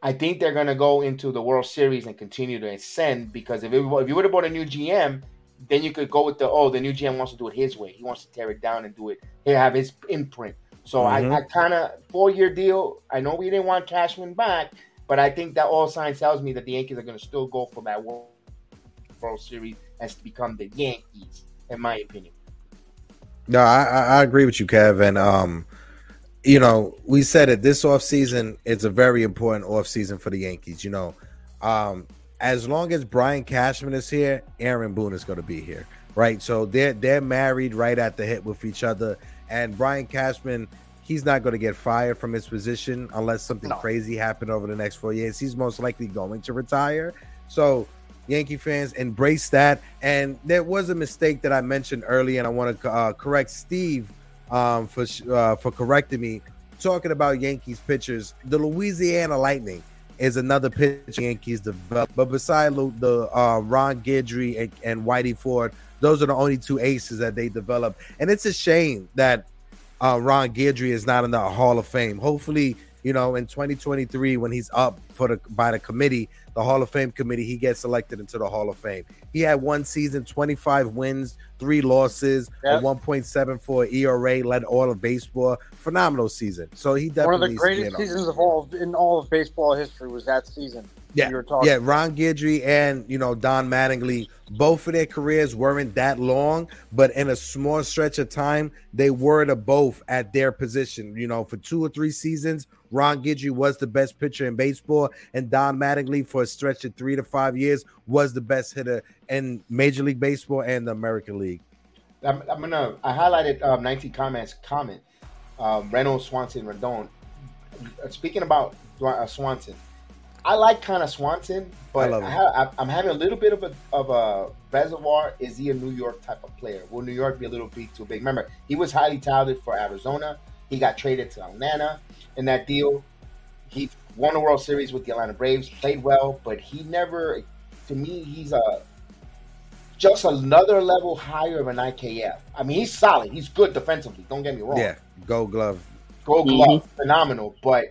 i think they're going to go into the world series and continue to ascend because if, it, if you would have bought a new gm then you could go with the oh the new gm wants to do it his way he wants to tear it down and do it he have his imprint so Mhm. i, I kind of four year deal i know we didn't want cashman back but i think that all signs tells me that the yankees are going to still go for that world World Series has to become the Yankees, in my opinion. No, I, I agree with you, Kevin. Um, you know, we said it this offseason, it's a very important offseason for the Yankees. You know, um, as long as Brian Cashman is here, Aaron Boone is going to be here, right? So they're they're married right at the hip with each other, and Brian Cashman. He's not going to get fired from his position unless something No. crazy happened over the next four years. He's most likely going to retire. So, Yankee fans, embrace that. And there was a mistake that I mentioned earlier, and I want to uh, correct Steve um, for uh, for correcting me. Talking about Yankees pitchers, the Louisiana Lightning is another pitcher Yankees developed. But beside the uh, Ron Guidry and, and Whitey Ford, those are the only two aces that they developed. And it's a shame that uh, Ron Guidry is not in the Hall of Fame. Hopefully, you know, in 2023 when he's up for the by the committee, the Hall of Fame committee, he gets elected into the Hall of Fame. He had one season, 25 wins, three losses, Yep. a 1.74 ERA, led all of baseball. Phenomenal season. So he definitely One of the greatest seasons of all in all of baseball history was that season. Yeah, you were talking. Yeah, Ron Guidry and you know Don Mattingly, both of their careers weren't that long, but in a small stretch of time, they were the both at their position. You know, for two or three seasons, Ron Guidry was the best pitcher in baseball, and Don Mattingly for a stretch of three to five years was the best hitter in Major League Baseball and the American League. I'm, I'm gonna. I highlighted um, 19 comments. Comment. Um, Reynolds, Swanson, Rendon. Uh, Speaking about uh, Swanson, I like kind of Swanson, but I, I ha- I'm having a little bit of a of a reservoir. Is he a New York type of player? Will New York be a little bit too big? Remember, he was highly touted for Arizona. He got traded to Atlanta in that deal. He won the World Series with the Atlanta Braves, played well, but he never. To me, he's a just another level higher of an IKF. I mean, he's solid. He's good defensively. Don't get me wrong. Yeah, Gold Glove. Gold glove, phenomenal. But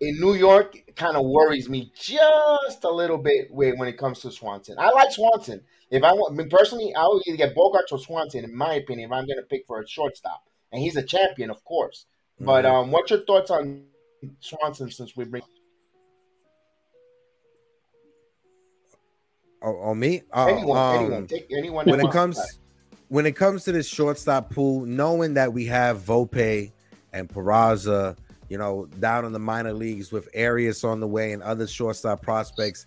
in New York, it kind of worries me just a little bit when it comes to Swanson. I like Swanson. If I want, I mean, personally, I would either get Bogaerts or Swanson. In my opinion, if I'm going to pick for a shortstop, and he's a champion, of course. But Mhm. um, what's your thoughts on Swanson since we bring Oh, on me, Uh, anyone, um, anyone, take anyone when it comes that. when it comes to this shortstop pool, knowing that we have Volpe and Peraza, you know, down in the minor leagues with Arias on the way and other shortstop prospects,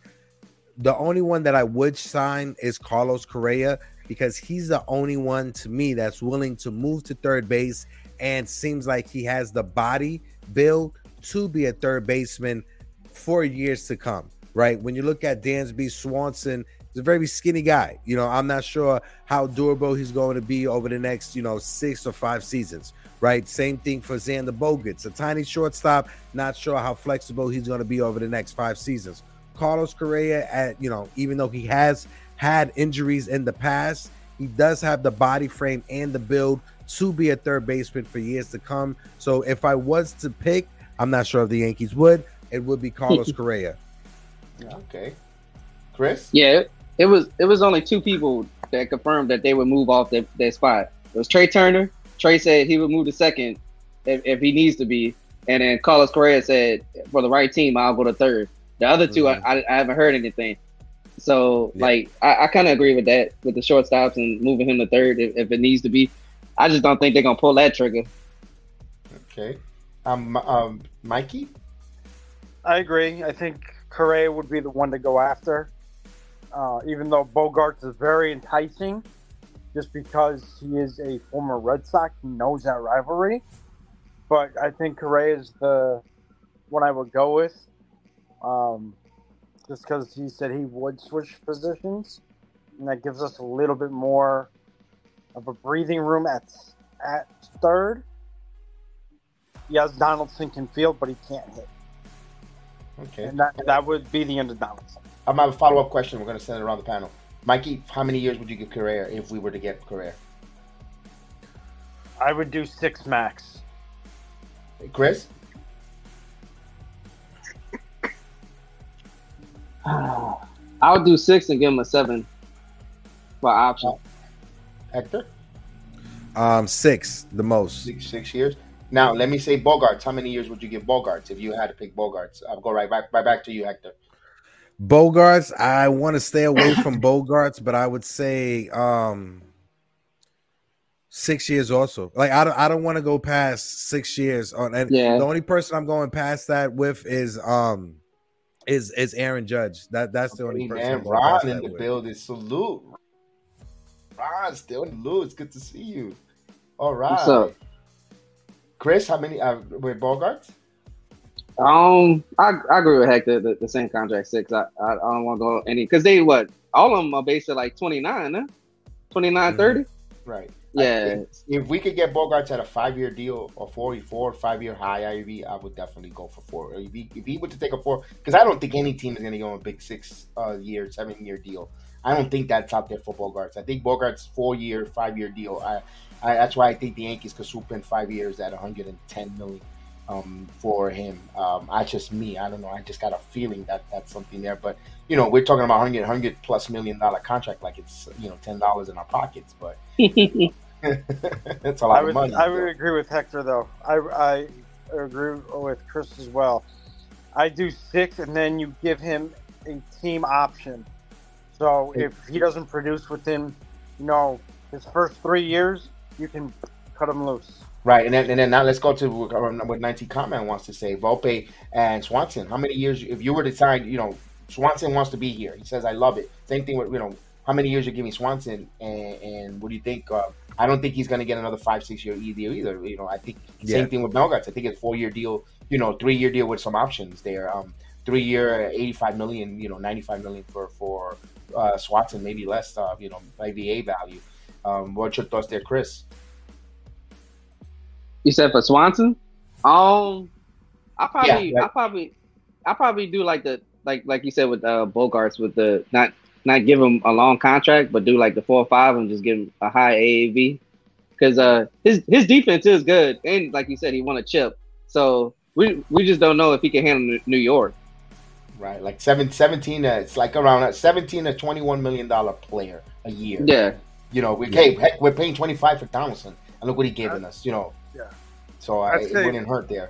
the only one that I would sign is Carlos Correa because he's the only one to me that's willing to move to third base and seems like he has the body build to be a third baseman for years to come. Right. When you look at Dansby Swanson, he's a very skinny guy. You know, I'm not sure how durable he's going to be over the next, you know, six or five seasons. Right. Same thing for Xander Bogaerts, a tiny shortstop. Not sure how flexible he's going to be over the next five seasons. Carlos Correa, at you know, even though he has had injuries in the past, he does have the body frame and the build to be a third baseman for years to come. So if I was to pick, I'm not sure if the Yankees would. It would be Carlos Correa. Okay, Chris. Yeah, it, it was it was only two people that confirmed that they would move off their, their spot. It was Trey Turner. Trey said he would move to second if, if he needs to be, and then Carlos Correa said for the right team I'll go to third. The other 2 Mhm. I, I, I haven't heard anything. So Yeah. like I, I kind of agree with that with the shortstops and moving him to third if, if it needs to be. I just don't think they're gonna pull that trigger. Okay, um, um, Mikey. I agree. I think Correa would be the one to go after, uh, even though Bogaerts is very enticing, just because he is a former Red Sox. He knows that rivalry. But I think Correa is the one I would go with, um, just because he said he would switch positions, and that gives us a little bit more of a breathing room at at third. Yes, Donaldson can field, but he can't hit. Okay, And that, that would be the end of Donaldson. I'm have a follow up question. We're going to send it around the panel. Mikey, how many years would you give Correa if we were to get Correa? I would do six max. Chris. I would do six and give him a seven for option. Hector, Um, six, the most. six six years. Now, let me say Bogaerts. How many years would you give Bogaerts if you had to pick Bogaerts? I'll go right back right back to you, Hector. Bogaerts, I want to stay away from Bogaerts, but I would say um six years also. Like I don't I don't want to go past six years on and Yeah. the only person I'm going past that with is um is is Aaron Judge. That that's the only Hey, person man, I'm Ron in the with. building. Salute. Ron, still in the loop. It's good to see you. All right. What's up? Chris, how many uh, with Bogaerts? Um, I, I agree with Hector. The, the same contract six. I I, I don't want to go any because they what all of them are based at like 29, huh? 29, Mhm. 30? Right. Yeah. If we could get Bogaerts at a five year deal or four, four five year high AAV, I would definitely go for four. If he, if he were to take a four, because I don't think any team is going to go on a big six uh, year, seven year deal. I don't think that's out there for Bogaerts. I think Bogaerts four year, five year deal. I, I that's why I think the Yankees could swoop in five years at 110 million um, for him. Um, I just me, I don't know. I just got a feeling that that's something there. But you know, we're talking about 100, 100 plus million dollar contract, like it's you know ten dollars in our pockets, but. That's a lot I of would money. I would agree with Hector though. I I agree with Chris as well. I do six, and then you give him a team option. So if he doesn't produce within, you know, his first three years, you can cut them loose. Right, and then and then now let's go to what 19 comment wants to say. Volpe and Swanson. How many years? If you were to sign, you know, Swanson wants to be here. He says, "I love it." Same thing with you know, how many years you give me Swanson, and, and what do you think? Uh, I don't think he's going to get another five, six year E deal either. You know, I think same Yeah. thing with Melgarts. I think it's four year deal. You know, three year deal with some options there. Um, three year, 85 million. You know, 95 million for for uh, Swanson, maybe less. Uh, you know, maybe a value. Um, what's your thoughts there, Chris? You said for Swanson? Um, I probably, Yeah, right. I probably, I probably do like the like like you said with uh, Bogaerts with the not not give him a long contract, but do like the four or five and just give him a high AAV because uh his his defense is good and like you said he won a chip, so we we just don't know if he can handle New- York. Right, like seven, 17, uh, it's like around a 17 to 21 million dollar player a year. Yeah, You know, we hey, heck, we're paying 25 for Donaldson. and look what he given us. You know. Yeah. So I, I'd it say- wouldn't hurt there.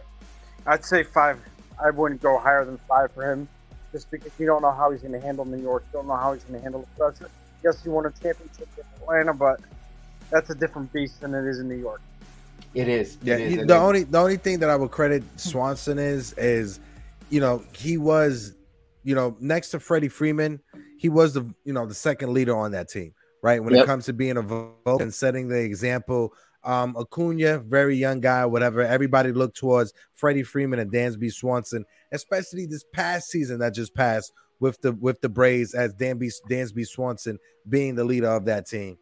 I'd say five. I wouldn't go higher than five for him, just because you don't know how he's going to handle New York. You don't know how he's going to handle the pressure. Yes, he won a championship in Atlanta, but that's a different beast than it is in New York. It is. Yeah, It is. he- the then- only the only thing that I would credit Swanson is is you know he was you know next to Freddie Freeman, he was the you know the second leader on that team, right? When Yep. it comes to being a vote and setting the example. Um, Acuna, very young guy, whatever. Everybody looked towards Freddie Freeman and Dansby Swanson, especially this past season that just passed with the with the Braves as Dansby Dansby Swanson being the leader of that team.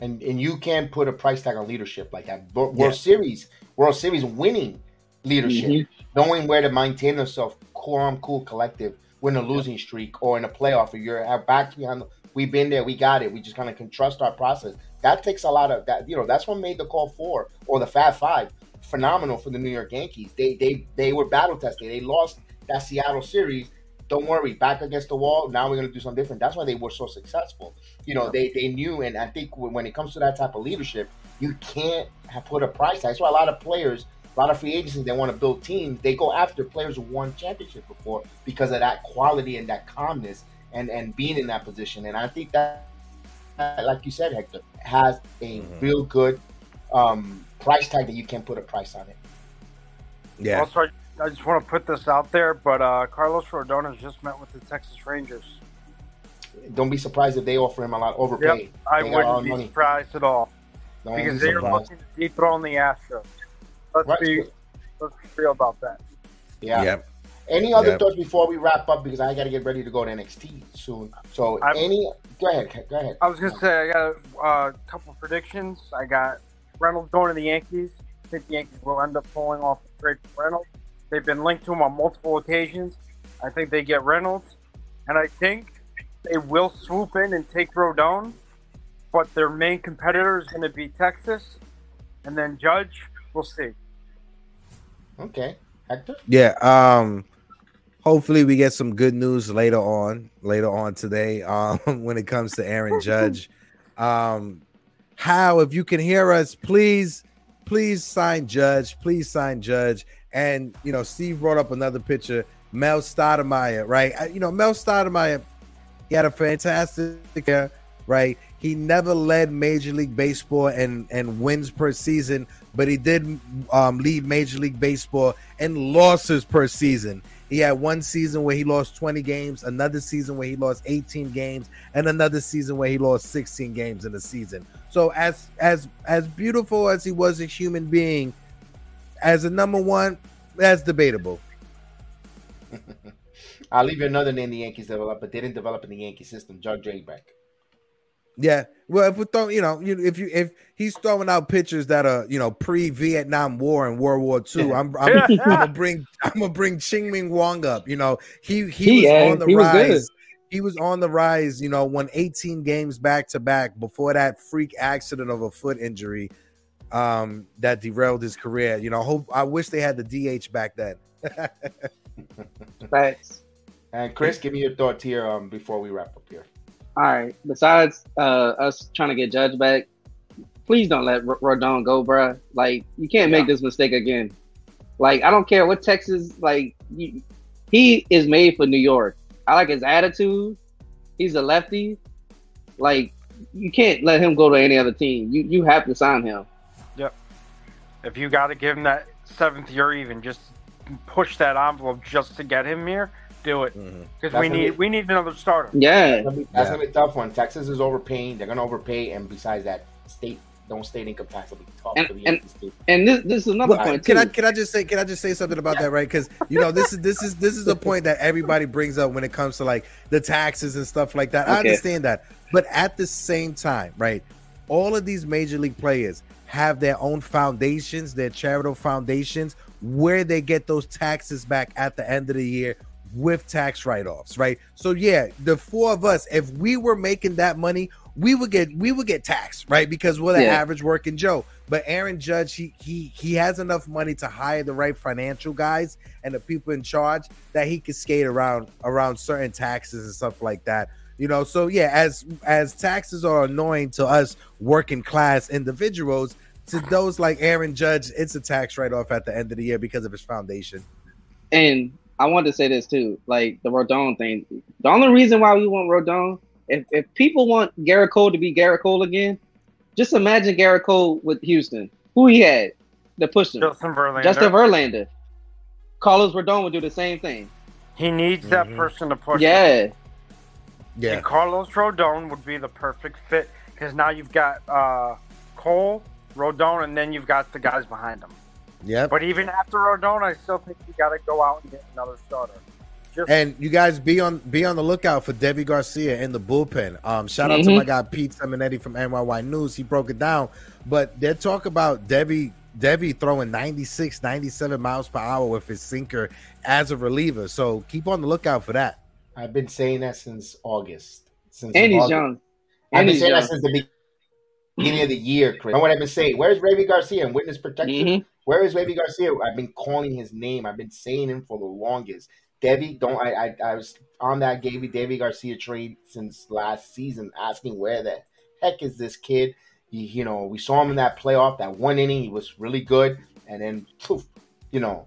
and and you can't put a price tag on leadership like that. Wo- World Yeah. Series, World Series winning leadership, Mhm. knowing where to maintain yourself, calm, cool, collective, win a losing streak or in a playoff. If you're back behind, we've been there, we got it. We just kind of can trust our process. That takes a lot of that. You know, that's what made the Core Four or the Fab Five phenomenal for the New York Yankees. They they they were battle tested. They lost that Seattle series. Don't worry, back against the wall. Now we're gonna do something different. That's why they were so successful you know they, they knew and i think when it comes to that type of leadership you can't have put a price tag that's why a lot of players a lot of free agencies they want to build teams they go after players who won championship before because of that quality and that calmness and and being in that position and i think that that, like you said hector has a Mhm. real good um price tag that you can't put a price on it Yeah, Also, I, I just want to put this out there, but uh, Carlos Rodon has just met with the Texas Rangers. don't be surprised if they offer him a lot overpay I They got wouldn't be money. surprised at all Don't because be they are looking to dethrone the Astros. Let's Right. be let's be real about that. yeah Yep. Any other Yep. thoughts before we wrap up? Because I got to get ready to go to NXT soon. So, I'm- any? Go ahead. Go ahead. I was gonna say I got a uh, couple predictions. I got Reynolds going to the Yankees. I think the Yankees will end up pulling off the trade for Reynolds. They've been linked to him on multiple occasions. I think they get Reynolds, and I think they will swoop in and take Rodon. But their main competitor is going to be Texas, and then Judge. We'll see. Okay, Hector. Yeah. Um hopefully we get some good news later on, later on today, um, when it comes to Aaron Judge. Um Hal if you can hear us, please, please sign Judge, please sign Judge. And you know, Steve brought up another picture, Mel Stottlemyre, right? You know, Mel Stottlemyre, he had a fantastic year, right? He never led Major League Baseball and and wins per season, but he did um, lead Major League Baseball and losses per season. He had one season where he lost 20 games, another season where he lost 18 games, and another season where he lost 16 games in a season. So as as as beautiful as he was a human being, as a number one, that's debatable. I'll leave you another name the Yankees developed, but they didn't develop in the Yankee system. Judge Drayback. Yeah. Well, if we throw, you know, you if you if he's throwing out pictures that are you know pre Vietnam War and World War II, I'm I'm, I'm gonna bring I'm gonna bring Chien-Ming Wang up. You know, he he, He- was yeah, on the he was good. rise. He was on the rise. You know, won 18 games back to back before that freak accident of a foot injury um that derailed his career. You know, hope I wish they had the DH back then. Facts. And Chris, give me your thoughts here um, before we wrap up here. All right. Besides uh, us trying to get Judge back, please don't let R- Rodon go, bruh. Like you can't make this mistake again. Like I don't care what Texas. Like you, he is made for New York. I like his attitude. He's a lefty. Like you can't let him go to any other team. You you have to sign him. Yep. If you got to give him that seventh year, even just push that envelope just to get him here, do it Mhm. because That's we need be- we need another starter. Yeah. That's gonna be, that's Yeah. gonna be a tough one. Texas is overpaying. They're gonna overpay, and besides that, state don't state income tax will be tough And- for the and- And this this is another Well, point can too. I can I just say can I just say something about that right? Because you know this is this is this is a point that everybody brings up when it comes to like the taxes and stuff like that. I understand that, but at the same time, right? All of these major league players have their own foundations, their charitable foundations, where they get those taxes back at the end of the year with tax write-offs, right? So yeah, the four of us, if we were making that money, we would get we would get taxed, right? Because we're the Yeah. average working Joe. But Aaron Judge, he he he has enough money to hire the right financial guys and the people in charge that he could skate around around certain taxes and stuff like that. You know, so yeah, as as taxes are annoying to us working class individuals, to those like Aaron Judge, it's a tax write off at the end of the year because of his foundation. And I wanted to say this too, like the Rodon thing. The only reason why we want Rodon, if, if people want Gerrit Cole to be Gerrit Cole again, just imagine Gerrit Cole with Houston. Who he had that pushed him? Justin Verlander. Justin Verlander. Carlos Rodon would do the same thing. He needs that Mhm. person to push. him. Yeah. Yeah, And Carlos Rodon would be the perfect fit because now you've got uh, Cole, Rodon, and then you've got the guys behind him. Yep. But even after Rodon, I still think you got to go out and get another starter. Just And you guys be on be on the lookout for Deivi Garcia in the bullpen. Um, shout out to Mhm. my guy Pete Seminetti from NYY News. He broke it down. But they talk about Deivi Deivi throwing 96, 97 miles per hour with his sinker as a reliever. So keep on the lookout for that. I've been saying that since August. Since And he's August. young. I've been he's saying young. that since the beginning of the year, Chris. Know what I've been saying? Where's Ravi Garcia in witness protection? Mhm. Where is Ravi Garcia? I've been calling his name. I've been saying him for the longest. Deivi, don't I? I, I was on that Deivi Deivi Garcia trade since last season, asking where the heck is this kid? He, you know, we saw him in that playoff, that one inning. He was really good, and then, poof, you know,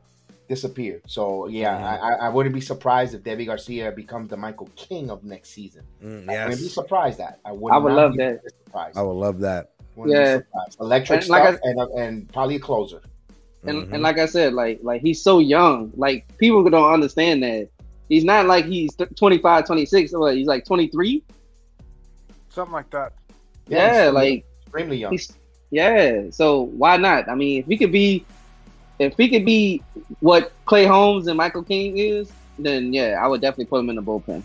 disappeared. So yeah. I, I- I wouldn't be surprised if Deivi Garcia becomes the Michael King of next season. Mm, I wouldn't be surprised that. I would. I would love that. Surprised. I would love that. Wouldn't Yeah. surprised. Electric And like stuff and and probably a closer. And, Mhm. and like I said, like like he's so young. Like people don't understand that. He's not like he's th- 25, 26. What, he's like 23? something like that. Yeah, he's like extremely young. he's yeah. So why not? I mean, if he could be if he could be what Clay Holmes and Michael King is, then yeah, I would definitely put him in the bullpen.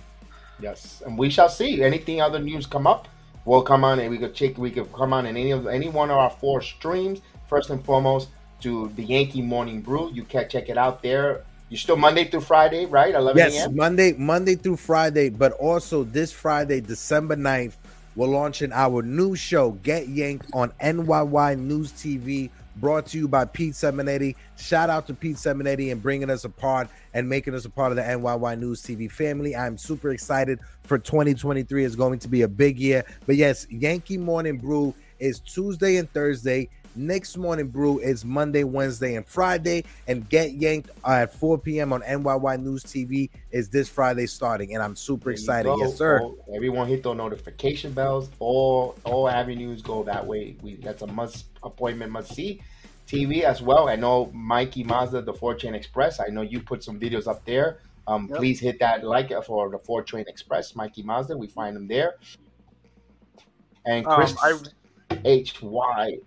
Yes, and we shall see. Anything other news come up, we'll come on and we could check. We could come on in any of any one of our four streams. First and foremost, to the Yankee Morning Brew. You can check it out there. You're still Monday through Friday, right? 11 Yes, a.m. Monday, Monday through Friday, but also this Friday, December 9th, we're launching our new show, Get Yanked, on NYY News TV, brought to you by Pete Seminetti. Shout out to Pete Seminetti and bringing us a part and making us a part of the NYY News TV family. I'm super excited for 2023. It's going to be a big year. But yes, Yankee Morning Brew is Tuesday and Thursday. Next morning brew is Monday, Wednesday, and Friday. And Get Yanked at 4 p.m. on NYY News TV is this Friday starting. And I'm super excited. Yes, sir. All- everyone hit those notification bells. All all avenues go that way. We that's a must appointment, must see. TV as well. I know Mikey Mazda, the Four Train Express. I know you put some videos up there. Um, Yep. Please hit that like for the Four Train Express, Mikey Mazda. We find him there. And Um, Chris I, H Y,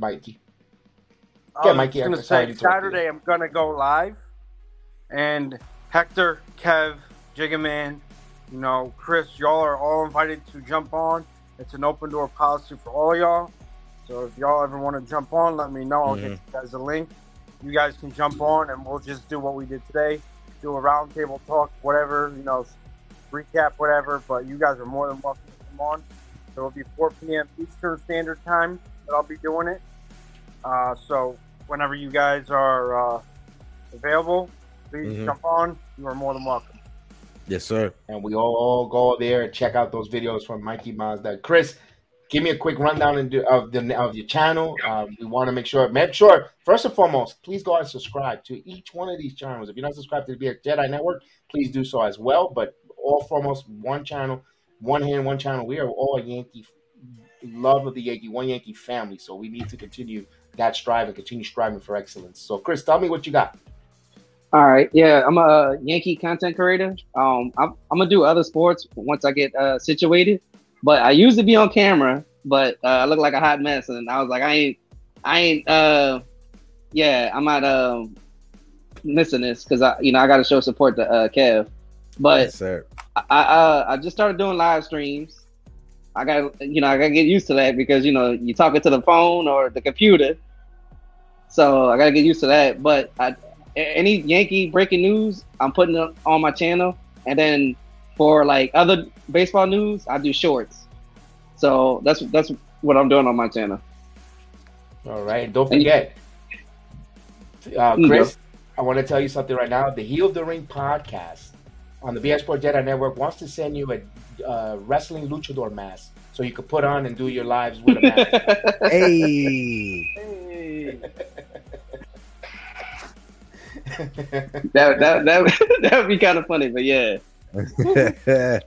Mikey. I Yeah, was Mikey, gonna I'm sorry say to interrupt you. Saturday I'm gonna go live, and Hector, Kev, Jiggaman, you know, Chris, y'all are all invited to jump on. It's an open door policy for all y'all. So if y'all ever want to jump on, let me know. I'll get mm-hmm. you guys a link. You guys can jump on, and we'll just do what we did today. Do a roundtable talk, whatever you know, recap, whatever. But you guys are more than welcome to come on. So it'll be 4 p.m. Eastern Standard Time that I'll be doing it. Uh, so whenever you guys are uh, available, please Mhm. jump on. You are more than welcome. Yes, sir. and we all go there and check out those videos from Mikey Mazda. Chris, give me a quick rundown of the of, the, of your channel. Um, we want to make sure, make sure first and foremost, please go and subscribe to each one of these channels. If you're not subscribed to the BX Jedi Network, please do so as well. But all foremost, one channel, one hand, one channel. We are all Yankee love of the Yankee, one Yankee family. So we need to continue that strive and continue striving for excellence. So, Chris, tell me what you got. All right, yeah, I'm a Yankee content creator. Um, I'm, I'm gonna do other sports once I get uh, situated. But I used to be on camera, but uh, I look like a hot mess, and I was like, I ain't, I ain't, uh, yeah, I'm not uh, missing this because I, you know, I got to show support to uh, Kev. But Yes, sir. I uh, I just started doing live streams. I got you know I got to get used to that because you know you talking to the phone or the computer, so I got to get used to that. But I, any Yankee breaking news, I'm putting it on my channel, and then for like other baseball news, I do shorts. So that's that's what I'm doing on my channel. All right. Don't forget, uh, Mm, Chris, I want to tell you something right now. The Heel of the Ring podcast on the BS Sport Jedi Network wants to send you a uh, wrestling luchador mask so you could put on and do your lives with a mask. Hey, That that that that would be kind of funny, but yeah.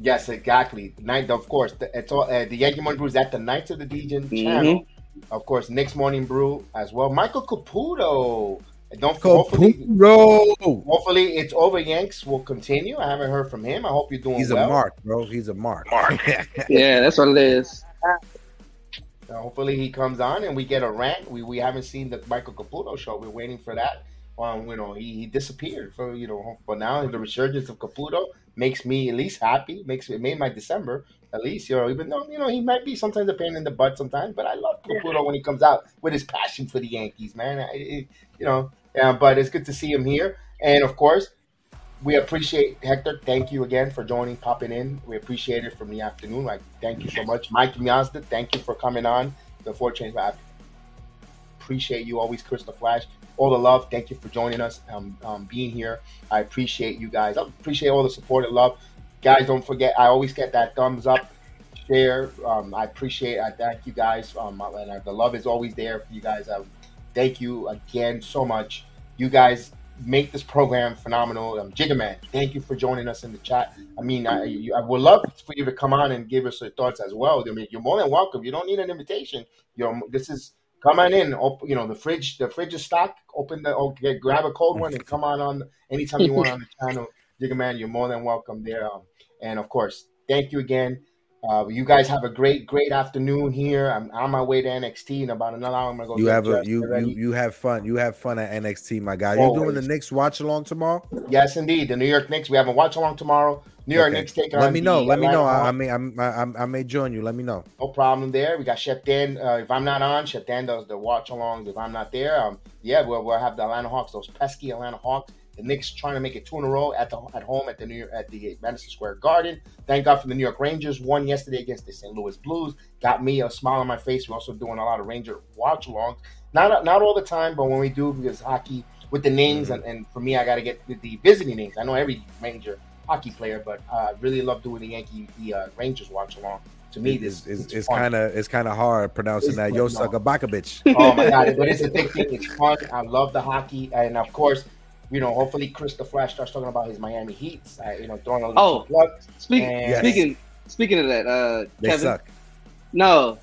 yes, exactly. Ninth, of course. The, it's all uh, the Yankee Morning Brew is at the Knights of the Legion Mm-hmm. channel. Of course, Knicks Morning Brew as well. Michael Caputo. And Don't hopefully, Caputo. hopefully it's over. Yanks will continue. I haven't heard from him. I hope you're doing He's a mark, bro. He's a mark. Mark. Yeah, that's what it is. Hopefully he comes on and we get a rant. We we haven't seen the Michael Caputo show. We're waiting for that. Um, you know, he, he disappeared for you know, but now the resurgence of Caputo makes me at least happy. Makes it made my December at least. You know, even though you know he might be sometimes a pain in the butt sometimes, but I love Caputo when he comes out with his passion for the Yankees, man. I, it, you know, yeah, but it's good to see him here, and of course. We appreciate Hector. Thank you again for joining, popping in. We appreciate it from the afternoon. Like, thank you so much, Mike Miazda. Thank you for coming on the Four Chains. I appreciate you always, Chris the Flash. All the love. Thank you for joining us, um, um, being here. I appreciate you guys. I appreciate all the support and love, guys. Don't forget, I always get that thumbs up, share. Um, I appreciate. I thank you guys. Um, and uh, the love is always there for you guys. Um, thank you again so much. You guys make this program phenomenal. Um, Jigga thank you for joining us in the chat. I mean, I, you, I would love for you to come on and give us your thoughts as well. I mean, you're more than welcome. You don't need an invitation. You're this is come on in. Op, you know, the fridge, the fridge is stocked. Open the okay, grab a cold one and come on on anytime you want on the channel. Jigga you're more than welcome there. Um, and of course, thank you again. Uh, you guys have a great, great afternoon here. I'm on my way to NXT in about another hour. I'm gonna go. You have a you, you you have fun. You have fun at NXT, my guy. You doing the Knicks watch along tomorrow? Yes, indeed. The New York Knicks. We have a watch along tomorrow. New York Okay. Knicks take on. Let me know. Let me know. I, I I'm, I, I'm- I may join you. Let me know. No problem there. We got Chef Dan. Uh, if I'm not on, Chef Dan does the watch alongs. If I'm not there, um, yeah, we'll, we'll have the Atlanta Hawks, those pesky Atlanta Hawks. The Knicks trying to make it two in a row at the at home at the New York, at the Madison Square Garden. Thank God for the New York Rangers. Won yesterday against the St. Louis Blues. Got me a smile on my face. We're also doing a lot of Ranger watch alongs. Not not all the time, but when we do, because hockey with the names, and, and for me, I got to get with the visiting names. I know every Ranger hockey player, but uh, I really love doing the Yankee the uh, Rangers watch along. To me, this it's kind of it's kind of hard pronouncing It's that. fun, Yo, no. Oh my god, but it's a big thing. It's fun. I love the hockey, and of course, you know, hopefully Chris the Flash starts talking about his Miami Heats. Uh, you know, throwing a little Oh. plug. Speak, Yes. Speaking speaking of that, uh, They Kevin, suck. no,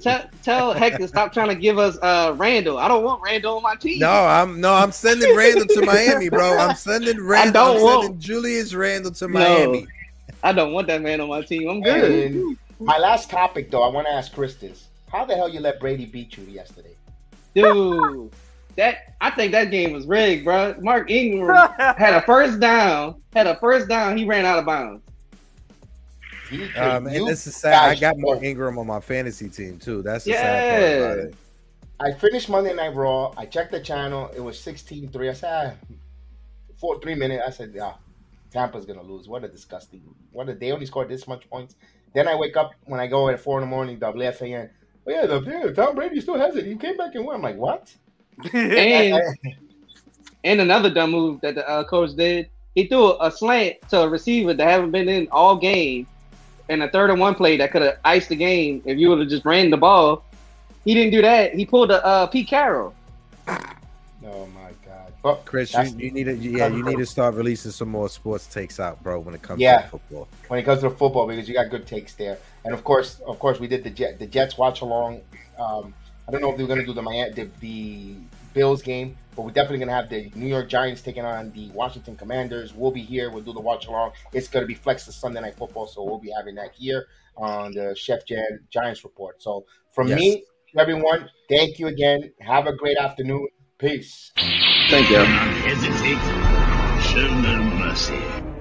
tell tell Hector stop trying to give us uh Randle. I don't want Randle on my team. No, I'm no, I'm sending Randle to Miami, bro. I'm sending Randle. I don't I'm want- sending Julius Randle to No. Miami. I don't want that man on my team. I'm good. And my last topic, though, I want to ask Chris this: How the hell you let Brady beat you yesterday? Dude, that I think that game was rigged, bro. Mark Ingram had a first down, had a first down, he ran out of bounds. He Um, and this is sad. I got Mark. Ingram on my fantasy team too. That's the sad part about Yeah. it. I finished Monday Night Raw. I checked the channel. It was 16-3. I said, ah, four, three minutes. I said, yeah, Tampa's going to lose. What a disgusting. What a, they only scored this much points. Then I wake up when I go at 4 in the morning, WFAN. Oh, yeah, the, yeah, Tom Brady still has it. He came back and won. I'm like, what? And and another dumb move that the uh, coach did, he threw a slant to a receiver that haven't been in all game, and a third and one play that could have iced the game if you would have just ran the ball. He didn't do that. He pulled a uh, Pete Carroll. oh, my God. But Chris, you, you need to yeah, you need to start releasing some more sports takes out, bro. When it comes Yeah. to football, when it comes to football because you got good takes there. And of course, of course, we did the Jet, the Jets watch along. Um, I don't know if they're going to do the Miami, the, the Bills game, but we're definitely going to have the New York Giants taking on the Washington Commanders. We'll be here. We'll do the watch along. It's going to be flex to Sunday Night Football, so we'll be having that here on the Chef Jan Giants report. So from Yes. me, everyone, thank you again. Have a great afternoon. Peace. Thank you. Do not hesitate. Show no mercy.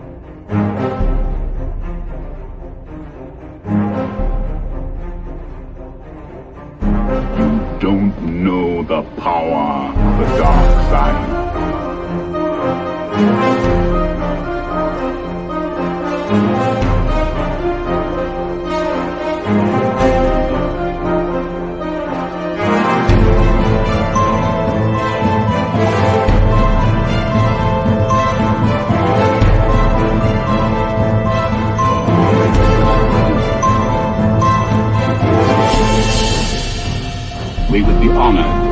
the power of the dark side. we would be honored